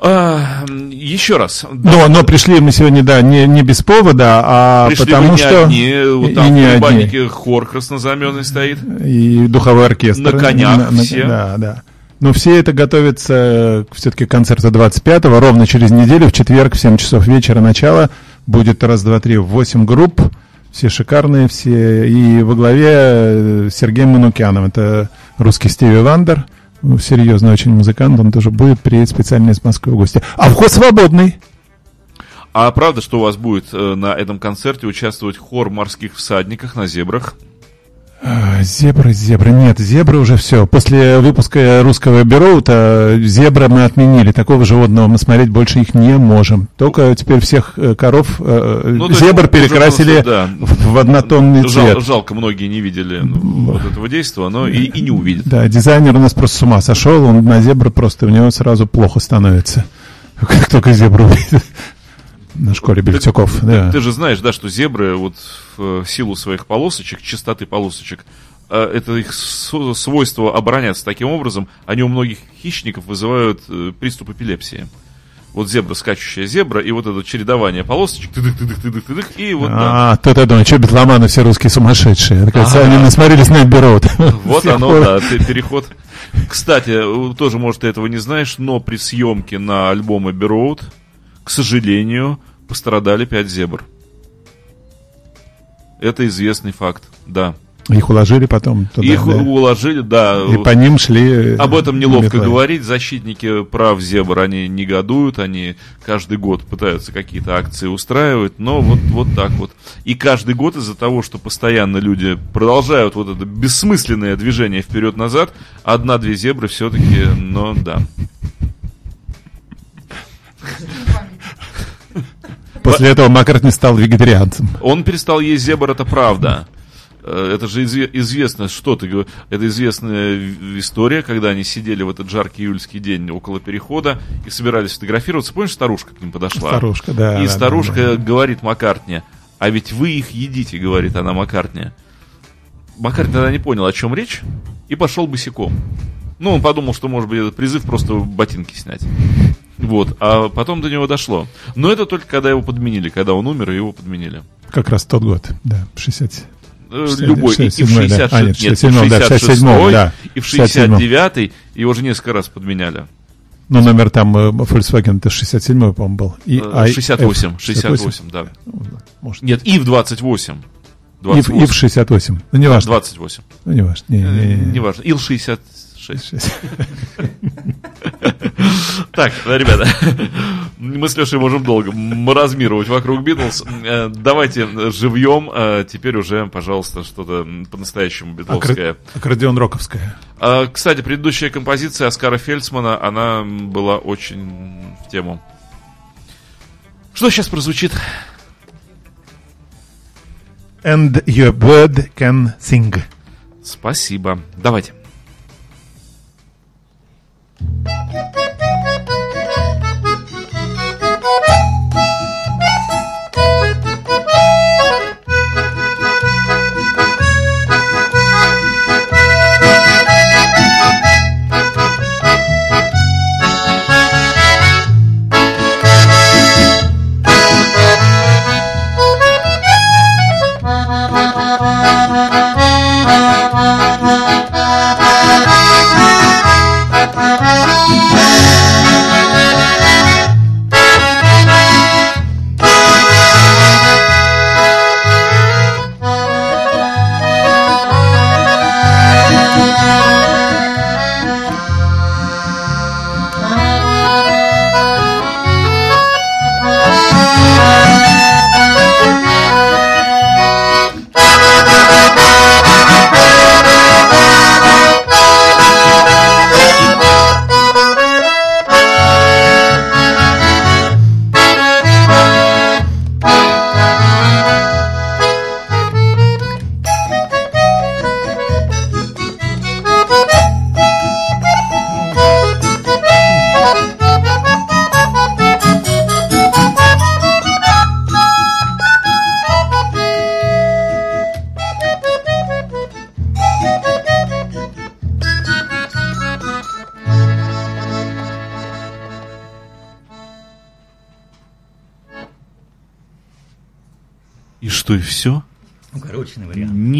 Speaker 2: А, еще раз.
Speaker 3: Но, но пришли мы сегодня, да, не, не без повода, а
Speaker 2: Пришли
Speaker 3: потому
Speaker 2: не
Speaker 3: что...
Speaker 2: одни, вот
Speaker 3: и
Speaker 2: там
Speaker 3: не
Speaker 2: в
Speaker 3: одни.
Speaker 2: Кубанике хор краснозаменный стоит.
Speaker 3: И духовой оркестр.
Speaker 2: На конях все.
Speaker 3: Да, да. Но все это готовится все-таки к концерту 25-го, ровно через неделю, в четверг, в 7 часов вечера начало. Будет раз, два, три, восемь групп. Все шикарные, все. И во главе э, Сергей Манукянов. Это русский Стиви Вандер. Ну, Серьезный очень музыкант. Он тоже будет приедет специально из Москвы в гости. А вход свободный.
Speaker 2: А правда, что у вас будет э, на этом концерте участвовать хор морских всадниках на зебрах?
Speaker 3: А, Зебры, зебры. Нет, зебры уже все. После выпуска русского бюро зебра мы отменили. Такого животного мы смотреть больше их не можем. Только теперь всех э, коров э,
Speaker 2: Ну,
Speaker 3: зебр перекрасили
Speaker 2: просто, да.
Speaker 3: в, в однотонный
Speaker 2: Жал-
Speaker 3: цвет.
Speaker 2: жалко, многие не видели ну, вот этого действия, но и, и не увидят.
Speaker 3: Да, дизайнер у нас просто с ума сошел. Он на зебру просто у него сразу плохо становится. Как только зебру увидит. На школе Бельтюков. да.
Speaker 2: Ты же знаешь, да, что зебры вот в силу своих полосочек, частоты полосочек, э, это их свойство обороняться таким образом, они у многих хищников вызывают э, приступ эпилепсии. Вот зебра, скачущая зебра, и вот это чередование полосочек, тыдык, тыдык, тыдык, тыдык, и вот, да.
Speaker 3: А, тут я думаю, что битломаны все русские сумасшедшие. Кажется, они насмотрелись на бюро.
Speaker 2: Вот оно, да, пе- переход. Кстати, тоже, может, ты этого не знаешь, но при съемке на альбом Abbey Road, к сожалению, пострадали пять зебр. Это известный факт, да.
Speaker 3: Их уложили потом туда.
Speaker 2: Их
Speaker 3: да.
Speaker 2: уложили, да.
Speaker 3: И по ним шли...
Speaker 2: Об этом неловко
Speaker 3: метлой.
Speaker 2: говорить. Защитники прав зебр, они негодуют, они каждый год пытаются какие-то акции устраивать, но вот, вот так вот. И каждый год из-за того, что постоянно люди продолжают вот это бессмысленное движение вперед-назад, одна-две зебры все-таки, но да.
Speaker 3: После этого Маккартни стал вегетарианцем.
Speaker 2: Он перестал есть зебр, это правда. Э, Это же изве- известно, что ты говоришь. Это известная история, когда они сидели в этот жаркий июльский день около перехода и собирались фотографироваться. Помнишь, старушка к ним подошла?
Speaker 3: Старушка, да,
Speaker 2: И
Speaker 3: да,
Speaker 2: старушка
Speaker 3: да,
Speaker 2: говорит Маккартне, а ведь вы их едите, говорит она Маккартне. Маккартни тогда не понял, о чем речь, и пошел босиком. Ну, он подумал, что, может быть, это призыв просто ботинки снять. Вот, а потом до него дошло. Но это только когда его подменили, когда он умер, и его подменили.
Speaker 3: Как раз тот год, да, 60.
Speaker 2: Э,
Speaker 3: 60,
Speaker 2: Любой, и, и в
Speaker 3: 67-й, да.
Speaker 2: 66
Speaker 3: А, нет,
Speaker 2: нет,
Speaker 3: 67-м, да, 67-м, да.
Speaker 2: и в
Speaker 3: 67-м.
Speaker 2: 69-й его уже несколько раз подменяли.
Speaker 3: Ну, номер там э, Volkswagen, это 67-й, по-моему, был. И
Speaker 2: Э,
Speaker 3: I-
Speaker 2: 68,
Speaker 3: F-
Speaker 2: 68, да.
Speaker 3: Может.
Speaker 2: Нет, и в 28.
Speaker 3: И, в- и в 68. Ну, не важно.
Speaker 2: 28.
Speaker 3: Ну, не важно. Не, не, не, не.
Speaker 2: Неважно. Ил 66. Так, ребята, Мы с Лешей можем долго маразмировать вокруг Битлз. Э, Давайте живьем. э, Теперь уже, пожалуйста, что-то по-настоящему битловское.
Speaker 3: Аккордеон роковская.
Speaker 2: А, Кстати, предыдущая композиция Оскара Фельдсмана, она была очень в тему. Что сейчас прозвучит?
Speaker 3: And your bird can sing.
Speaker 2: Спасибо. Давайте. И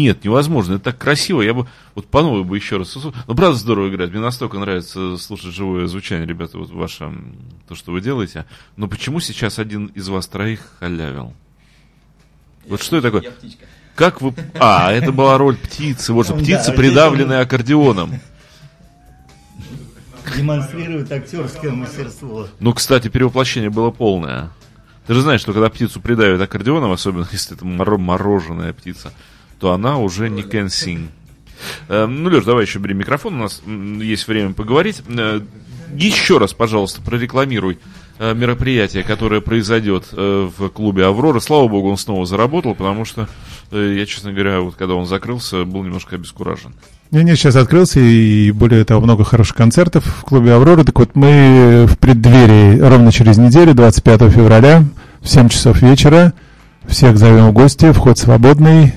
Speaker 2: Нет, невозможно. Это так красиво. Я бы вот по новой бы еще раз. Ну, правда, здорово играть. Мне настолько нравится слушать живое звучание, ребята, вот ваше, то, что вы делаете. Но почему сейчас один из вас троих халявил? Вот что это такое? Как вы... А, это была роль птицы. Вот же, птица, придавленная аккордеоном.
Speaker 4: Демонстрирует актерское мастерство.
Speaker 2: Ну, кстати, перевоплощение было полное. Ты же знаешь, что когда птицу придавят аккордеоном, особенно если это моро- мороженая птица, то она уже не. Э, Ну, Леш, давай еще бери микрофон, у нас есть время поговорить. Э, Еще раз, пожалуйста, прорекламируй э, мероприятие, которое произойдет э, в клубе «Аврора». Слава богу, он снова заработал, потому что я, честно говоря, вот когда он закрылся, был немножко обескуражен.
Speaker 3: Не-не, сейчас открылся, и более того, много хороших концертов в клубе «Аврора». Так вот, мы в преддверии ровно через неделю, 25 февраля, в 7 часов вечера, всех зовем в гости, вход свободный.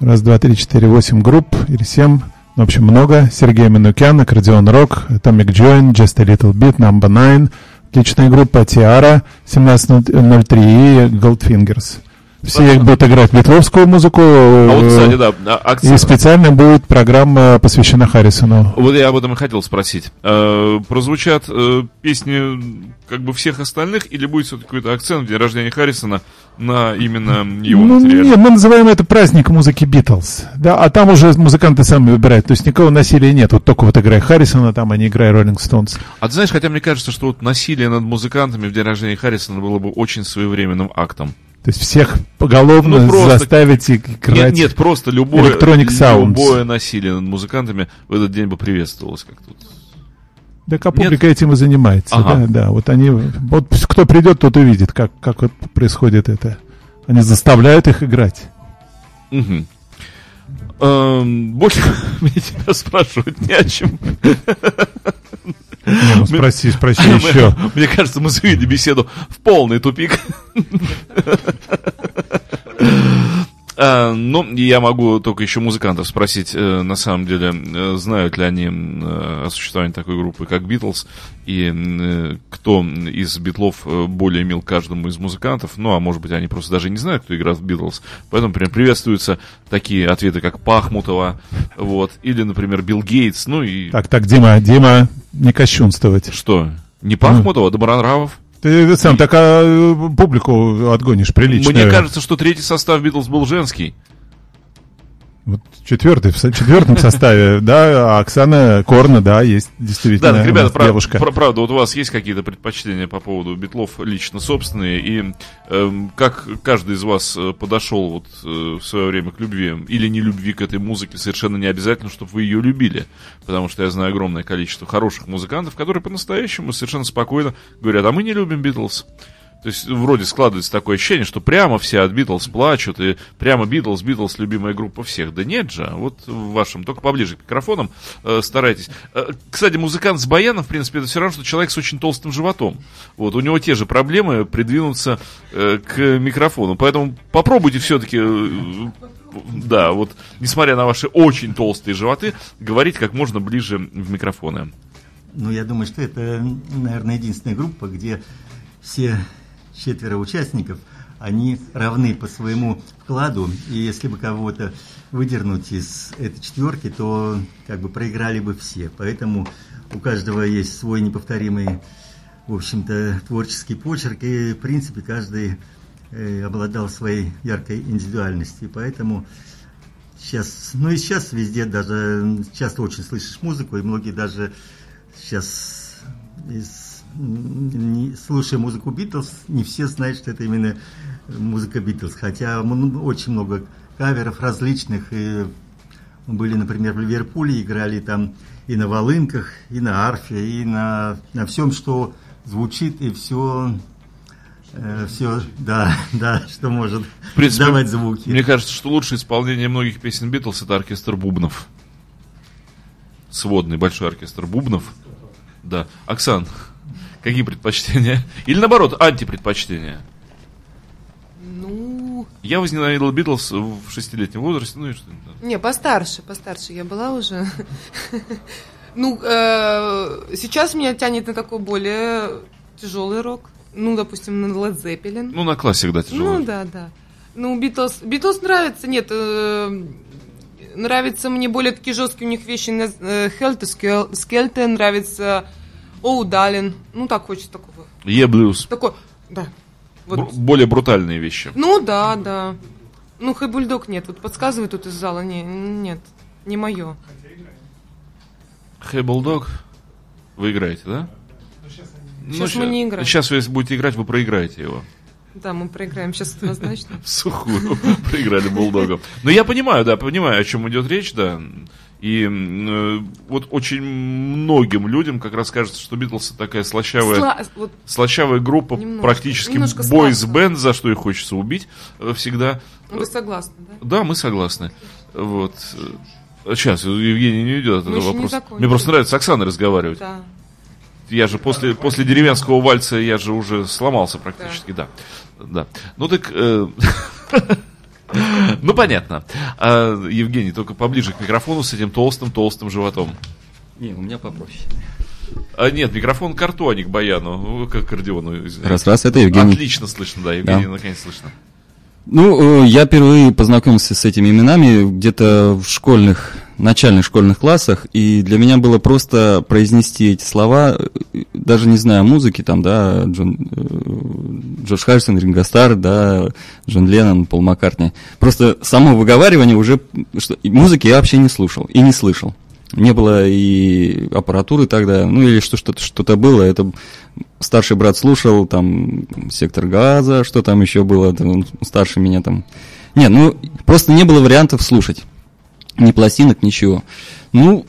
Speaker 3: Раз, два, три, четыре, восемь групп, или семь. В общем, много. Сергей Манукян, Аккордеон Рок, Atomic Join, Just a Little Bit, Number Nine, отличная группа Тиара, 1703 и Goldfingers. Все будут играть метровскую музыку.
Speaker 2: А вот,
Speaker 3: э,
Speaker 2: кстати, да, а-
Speaker 3: и
Speaker 2: акция...
Speaker 3: специально будет программа, посвящена Харрисону.
Speaker 2: Вот я об этом и хотел спросить. Э, прозвучат э, песни как бы всех остальных, или будет все-таки какой-то акцент в день рождения Харрисона на именно его
Speaker 3: Ну,
Speaker 2: материале?
Speaker 3: нет, мы называем это праздник музыки Битлз. Да, а там уже музыканты сами выбирают. То есть никакого насилия нет. Вот только вот играй Харрисона, там, а не играй Роллинг Стоунс.
Speaker 2: А ты знаешь, хотя мне кажется, что вот насилие над музыкантами в день рождения Харрисона было бы очень своевременным актом.
Speaker 3: То есть всех поголовно
Speaker 2: Ну, просто-
Speaker 3: заставить играть.
Speaker 2: Нет, нет, просто любое, любое насилие над музыкантами в этот день бы приветствовалось как тут.
Speaker 3: Да, как публика этим и занимается.
Speaker 2: Ага.
Speaker 3: Да, да. Вот они, вот кто придет, тот увидит, как, как вот происходит это. Они заставляют их играть.
Speaker 2: Мгм. Эм, больше мне тебя спрашивать не о чем.
Speaker 3: Не, ну спроси, спроси еще.
Speaker 2: Мне кажется, мы завели беседу в полный тупик. А, Ну, я могу только еще музыкантов спросить, э, на самом деле, э, знают ли они э, о существовании такой группы, как Битлз, и кто из Битлов более мил каждому из музыкантов, ну, а может быть, они просто даже не знают, кто играет в Битлз, поэтому прям приветствуются такие ответы, как Пахмутова, вот, или, например, Билл Гейтс, ну и
Speaker 3: Так, так, Дима, Дима, не кощунствовать.
Speaker 2: что, не Пахмутова, а Добронравов?
Speaker 3: Ты сам так а, публику отгонишь прилично.
Speaker 2: Мне кажется, что третий состав Битлз был женский.
Speaker 3: Вот четвертый, в четвертом составе, да, а Оксана Корна, да, есть действительно
Speaker 2: Да, так, ребята, прав-
Speaker 3: девушка.
Speaker 2: пра- правда, вот у вас есть какие-то предпочтения по поводу битлов лично собственные, и эм, как каждый из вас э, подошел вот э, в свое время к любви или не любви к этой музыке, совершенно не обязательно, чтобы вы ее любили, потому что я знаю огромное количество хороших музыкантов, которые по-настоящему совершенно спокойно говорят, а мы не любим Битлз. То есть вроде складывается такое ощущение, что прямо все от Битлз плачут, и прямо Битлз, Битлз любимая группа всех. Да нет же, вот в вашем, только поближе к микрофонам э, старайтесь. Э, кстати, музыкант с баяном, в принципе, это все равно, что человек с очень толстым животом. Вот, у него те же проблемы придвинуться э, к микрофону. Поэтому попробуйте все-таки, да, вот, несмотря на ваши очень толстые животы, говорить как можно ближе в микрофоны.
Speaker 4: Ну, я думаю, что это, наверное, единственная группа, где все четверо участников, они равны по своему вкладу, и если бы кого-то выдернуть из этой четверки, то как бы проиграли бы все. Поэтому у каждого есть свой неповторимый, в общем-то, творческий почерк, и, в принципе, каждый э, обладал своей яркой индивидуальностью. Поэтому сейчас, ну и сейчас везде даже часто очень слышишь музыку, и многие даже сейчас, из, не, слушая музыку Битлз, не все знают, что это именно музыка Битлз. Хотя м- очень много каверов различных. И были, например, в Ливерпуле, играли там и на волынках, и на арфе, и на, на всем, что звучит, и все, э, все, да, да, что может
Speaker 2: В принципе,
Speaker 4: давать звуки.
Speaker 2: Мне кажется, что лучшее исполнение многих песен Битлз это оркестр бубнов. Сводный большой оркестр бубнов. Да. Оксан, какие предпочтения? Или наоборот, антипредпочтения?
Speaker 5: Ну,
Speaker 2: Я возненавидел Битлз в шестилетнем возрасте, ну и что
Speaker 5: не, постарше, постарше я была уже. Ну, э, сейчас меня тянет на такой более тяжелый рок. Ну, допустим, на Led Zeppelin.
Speaker 2: Ну, на классик, да, тяжело.
Speaker 5: Ну, да, да. Ну, Битлз, Битлз нравится, нет, э, нравится мне более такие жесткие у них вещи. Э, Helter Skelter нравится, Оу Далин. Ну, так хочется такого.
Speaker 2: Е-блюз.
Speaker 5: Такой, да. Вот.
Speaker 2: Бр- более брутальные вещи.
Speaker 5: Ну, да, да. Ну, Хэй Бульдог нет. Вот подсказывает тут из зала. Не, нет, не мое.
Speaker 2: Bulldog, вы играете, да? Ну,
Speaker 5: Сейчас мы не играем.
Speaker 2: Сейчас вы если будете играть, вы проиграете его.
Speaker 5: Да, мы проиграем сейчас однозначно.
Speaker 2: В сухую проиграли Булдогом. Но я понимаю, да, понимаю, о чем идет речь, да. И э, вот очень многим людям как раз кажется, что Битлз такая слащавая,
Speaker 5: Сла- вот
Speaker 2: слащавая группа,
Speaker 5: Немножко,
Speaker 2: практически бойс-бенд, за что их хочется убить э, всегда.
Speaker 5: вы согласны, да?
Speaker 2: Да, мы согласны. Вот. Сейчас, Евгений не уйдет от
Speaker 5: Мы
Speaker 2: этого вопроса. Мне просто нравится с Оксаной разговаривать.
Speaker 5: Да.
Speaker 2: Я же после, после деревенского вальса я же уже сломался практически, да. Да. Ну так. э, Ну понятно. А, Евгений, только поближе к микрофону с этим толстым-толстым животом.
Speaker 6: Не, у меня попроще.
Speaker 2: А, нет, микрофон к рту, а не к баяну. Ну, Как к аккордеону. извините.
Speaker 6: Раз-раз, это Евгений.
Speaker 2: Отлично слышно, да, Евгений,
Speaker 6: Да.
Speaker 2: наконец слышно.
Speaker 6: Ну, э, я впервые познакомился с этими именами где-то в школьных, начальных школьных классах, и для меня было просто произнести эти слова, э, даже не зная музыки, там, да, Джон, э, Джордж Харрисон, Ринго Старр, да, Джон Леннон, Пол Маккартни. Просто само выговаривание уже, что, музыки я вообще не слушал и не слышал. Не было и аппаратуры тогда, ну или что, что-то, что-то было, это старший брат слушал, там, сектор газа, что там еще было, там, старше меня там. Не, ну, просто не было вариантов слушать. Ни пластинок, ничего. Ну,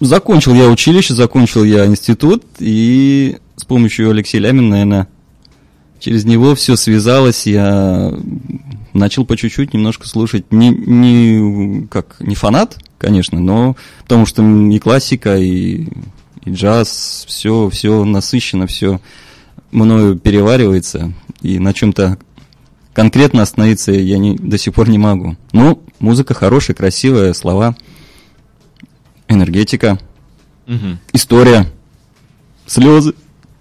Speaker 6: закончил я училище, закончил я институт, и с помощью Алексея Лямина, наверное, через него все связалось, я начал по чуть-чуть немножко слушать. Не, не, как, не фанат, конечно, но потому что и классика, и, и джаз, все, все насыщенно, все мною переваривается, и на чем-то конкретно остановиться я не, до сих пор не могу. Ну, музыка хорошая, красивая, слова, энергетика,
Speaker 2: Мгм.
Speaker 6: история, слезы,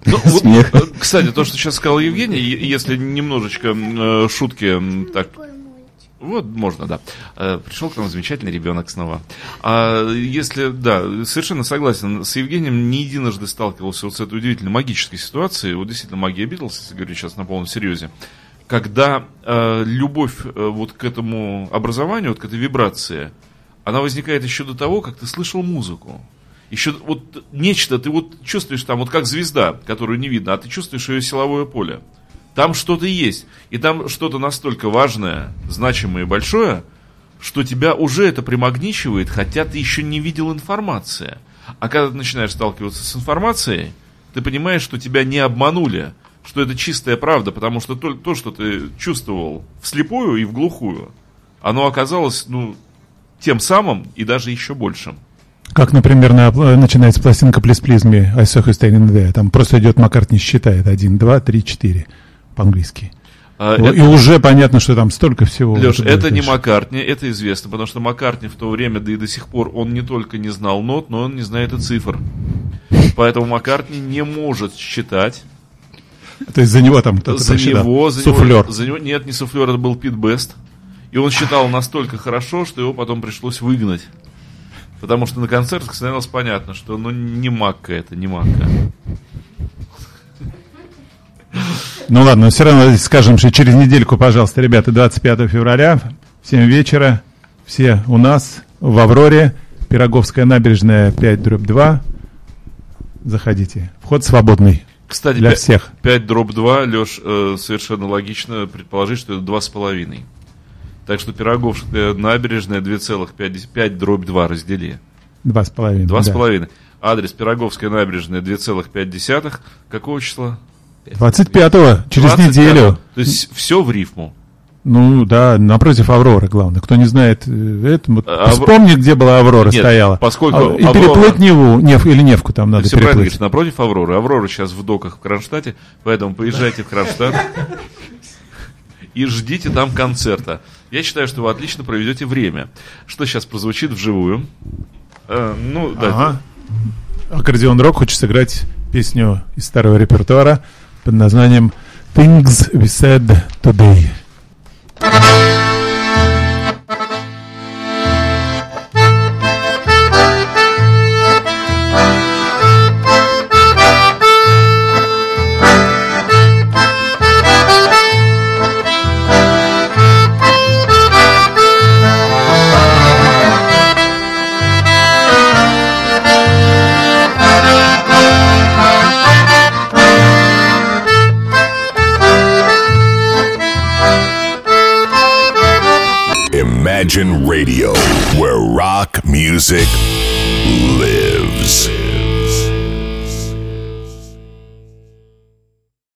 Speaker 2: Ну, вот,
Speaker 6: смех.
Speaker 2: э, кстати, то, что сейчас сказал Евгений, если немножечко э, шутки так Вот, можно, да. Э, Пришел к нам замечательный ребенок снова. А если, да, совершенно согласен, с Евгением не единожды сталкивался вот с этой удивительно магической ситуацией, вот действительно магия Битлз, если говорить сейчас на полном серьезе, когда э, любовь э, вот к этому образованию, вот к этой вибрации, она возникает еще до того, как ты слышал музыку. Еще вот нечто, ты вот чувствуешь там, вот как звезда, которую не видно, а ты чувствуешь ее силовое поле. Там что-то есть. И там что-то настолько важное, значимое и большое, что тебя уже это примагничивает, хотя ты еще не видел информации. А когда ты начинаешь сталкиваться с информацией, ты понимаешь, что тебя не обманули, что это чистая правда, потому что то, то что ты чувствовал вслепую и в глухую, оно оказалось, ну, тем самым и даже еще большим.
Speaker 3: Как, например, на, начинается пластинка «Please Please Me», «I saw you standing there». Там просто идет Маккартни считает. Один, два, три, четыре по-английски. А, и это... уже понятно, что там столько всего.
Speaker 2: Леш, это не Маккартни, это известно, потому что Маккартни в то время, да и до сих пор, он не только не знал нот, но он не знает и цифр. Поэтому Маккартни не может считать.
Speaker 3: То есть за него там кто-то
Speaker 2: За него, за суфлер. Него, за него, нет, не суфлер, это был Пит Бест. И он считал настолько хорошо, что его потом пришлось выгнать. Потому что на концертах становилось понятно, что ну не Макка это, не Макка.
Speaker 3: Ну ладно, но все равно скажем, что через недельку, пожалуйста, ребята, 25 февраля, в 7 вечера, все у нас в Авроре, Пироговская набережная 5 дробь 2. Заходите. Вход свободный.
Speaker 2: Кстати,
Speaker 3: для
Speaker 2: 5,
Speaker 3: всех.
Speaker 2: 5 дробь 2, Леш, э, совершенно логично предположить, что это 2,5. Так что Пироговская набережная 2,5 дробь 2 раздели.
Speaker 3: 2,5.
Speaker 2: 2,5. Да. Адрес Пироговская набережная 2,5. Какого числа?
Speaker 3: 25-го, через 25 неделю.
Speaker 2: То есть все в рифму.
Speaker 3: Ну да, напротив Авроры, главное. Кто не знает, э, это, вот, Авр... вспомни, где была Аврора Нет, стояла.
Speaker 2: Поскольку
Speaker 3: а, и Аврора... переплыть Неву, Нев, или Невку там надо
Speaker 2: все переплыть. Говоришь, напротив Авроры. Аврора сейчас в доках в Кронштадте, поэтому поезжайте в Кронштадт и ждите там концерта. Я считаю, что вы отлично проведете время. Что сейчас прозвучит вживую?
Speaker 3: Э, ну, да. Ага. Аккордеон рок хочет сыграть песню из старого репертуара под названием Things We Said Today.
Speaker 1: music. Live.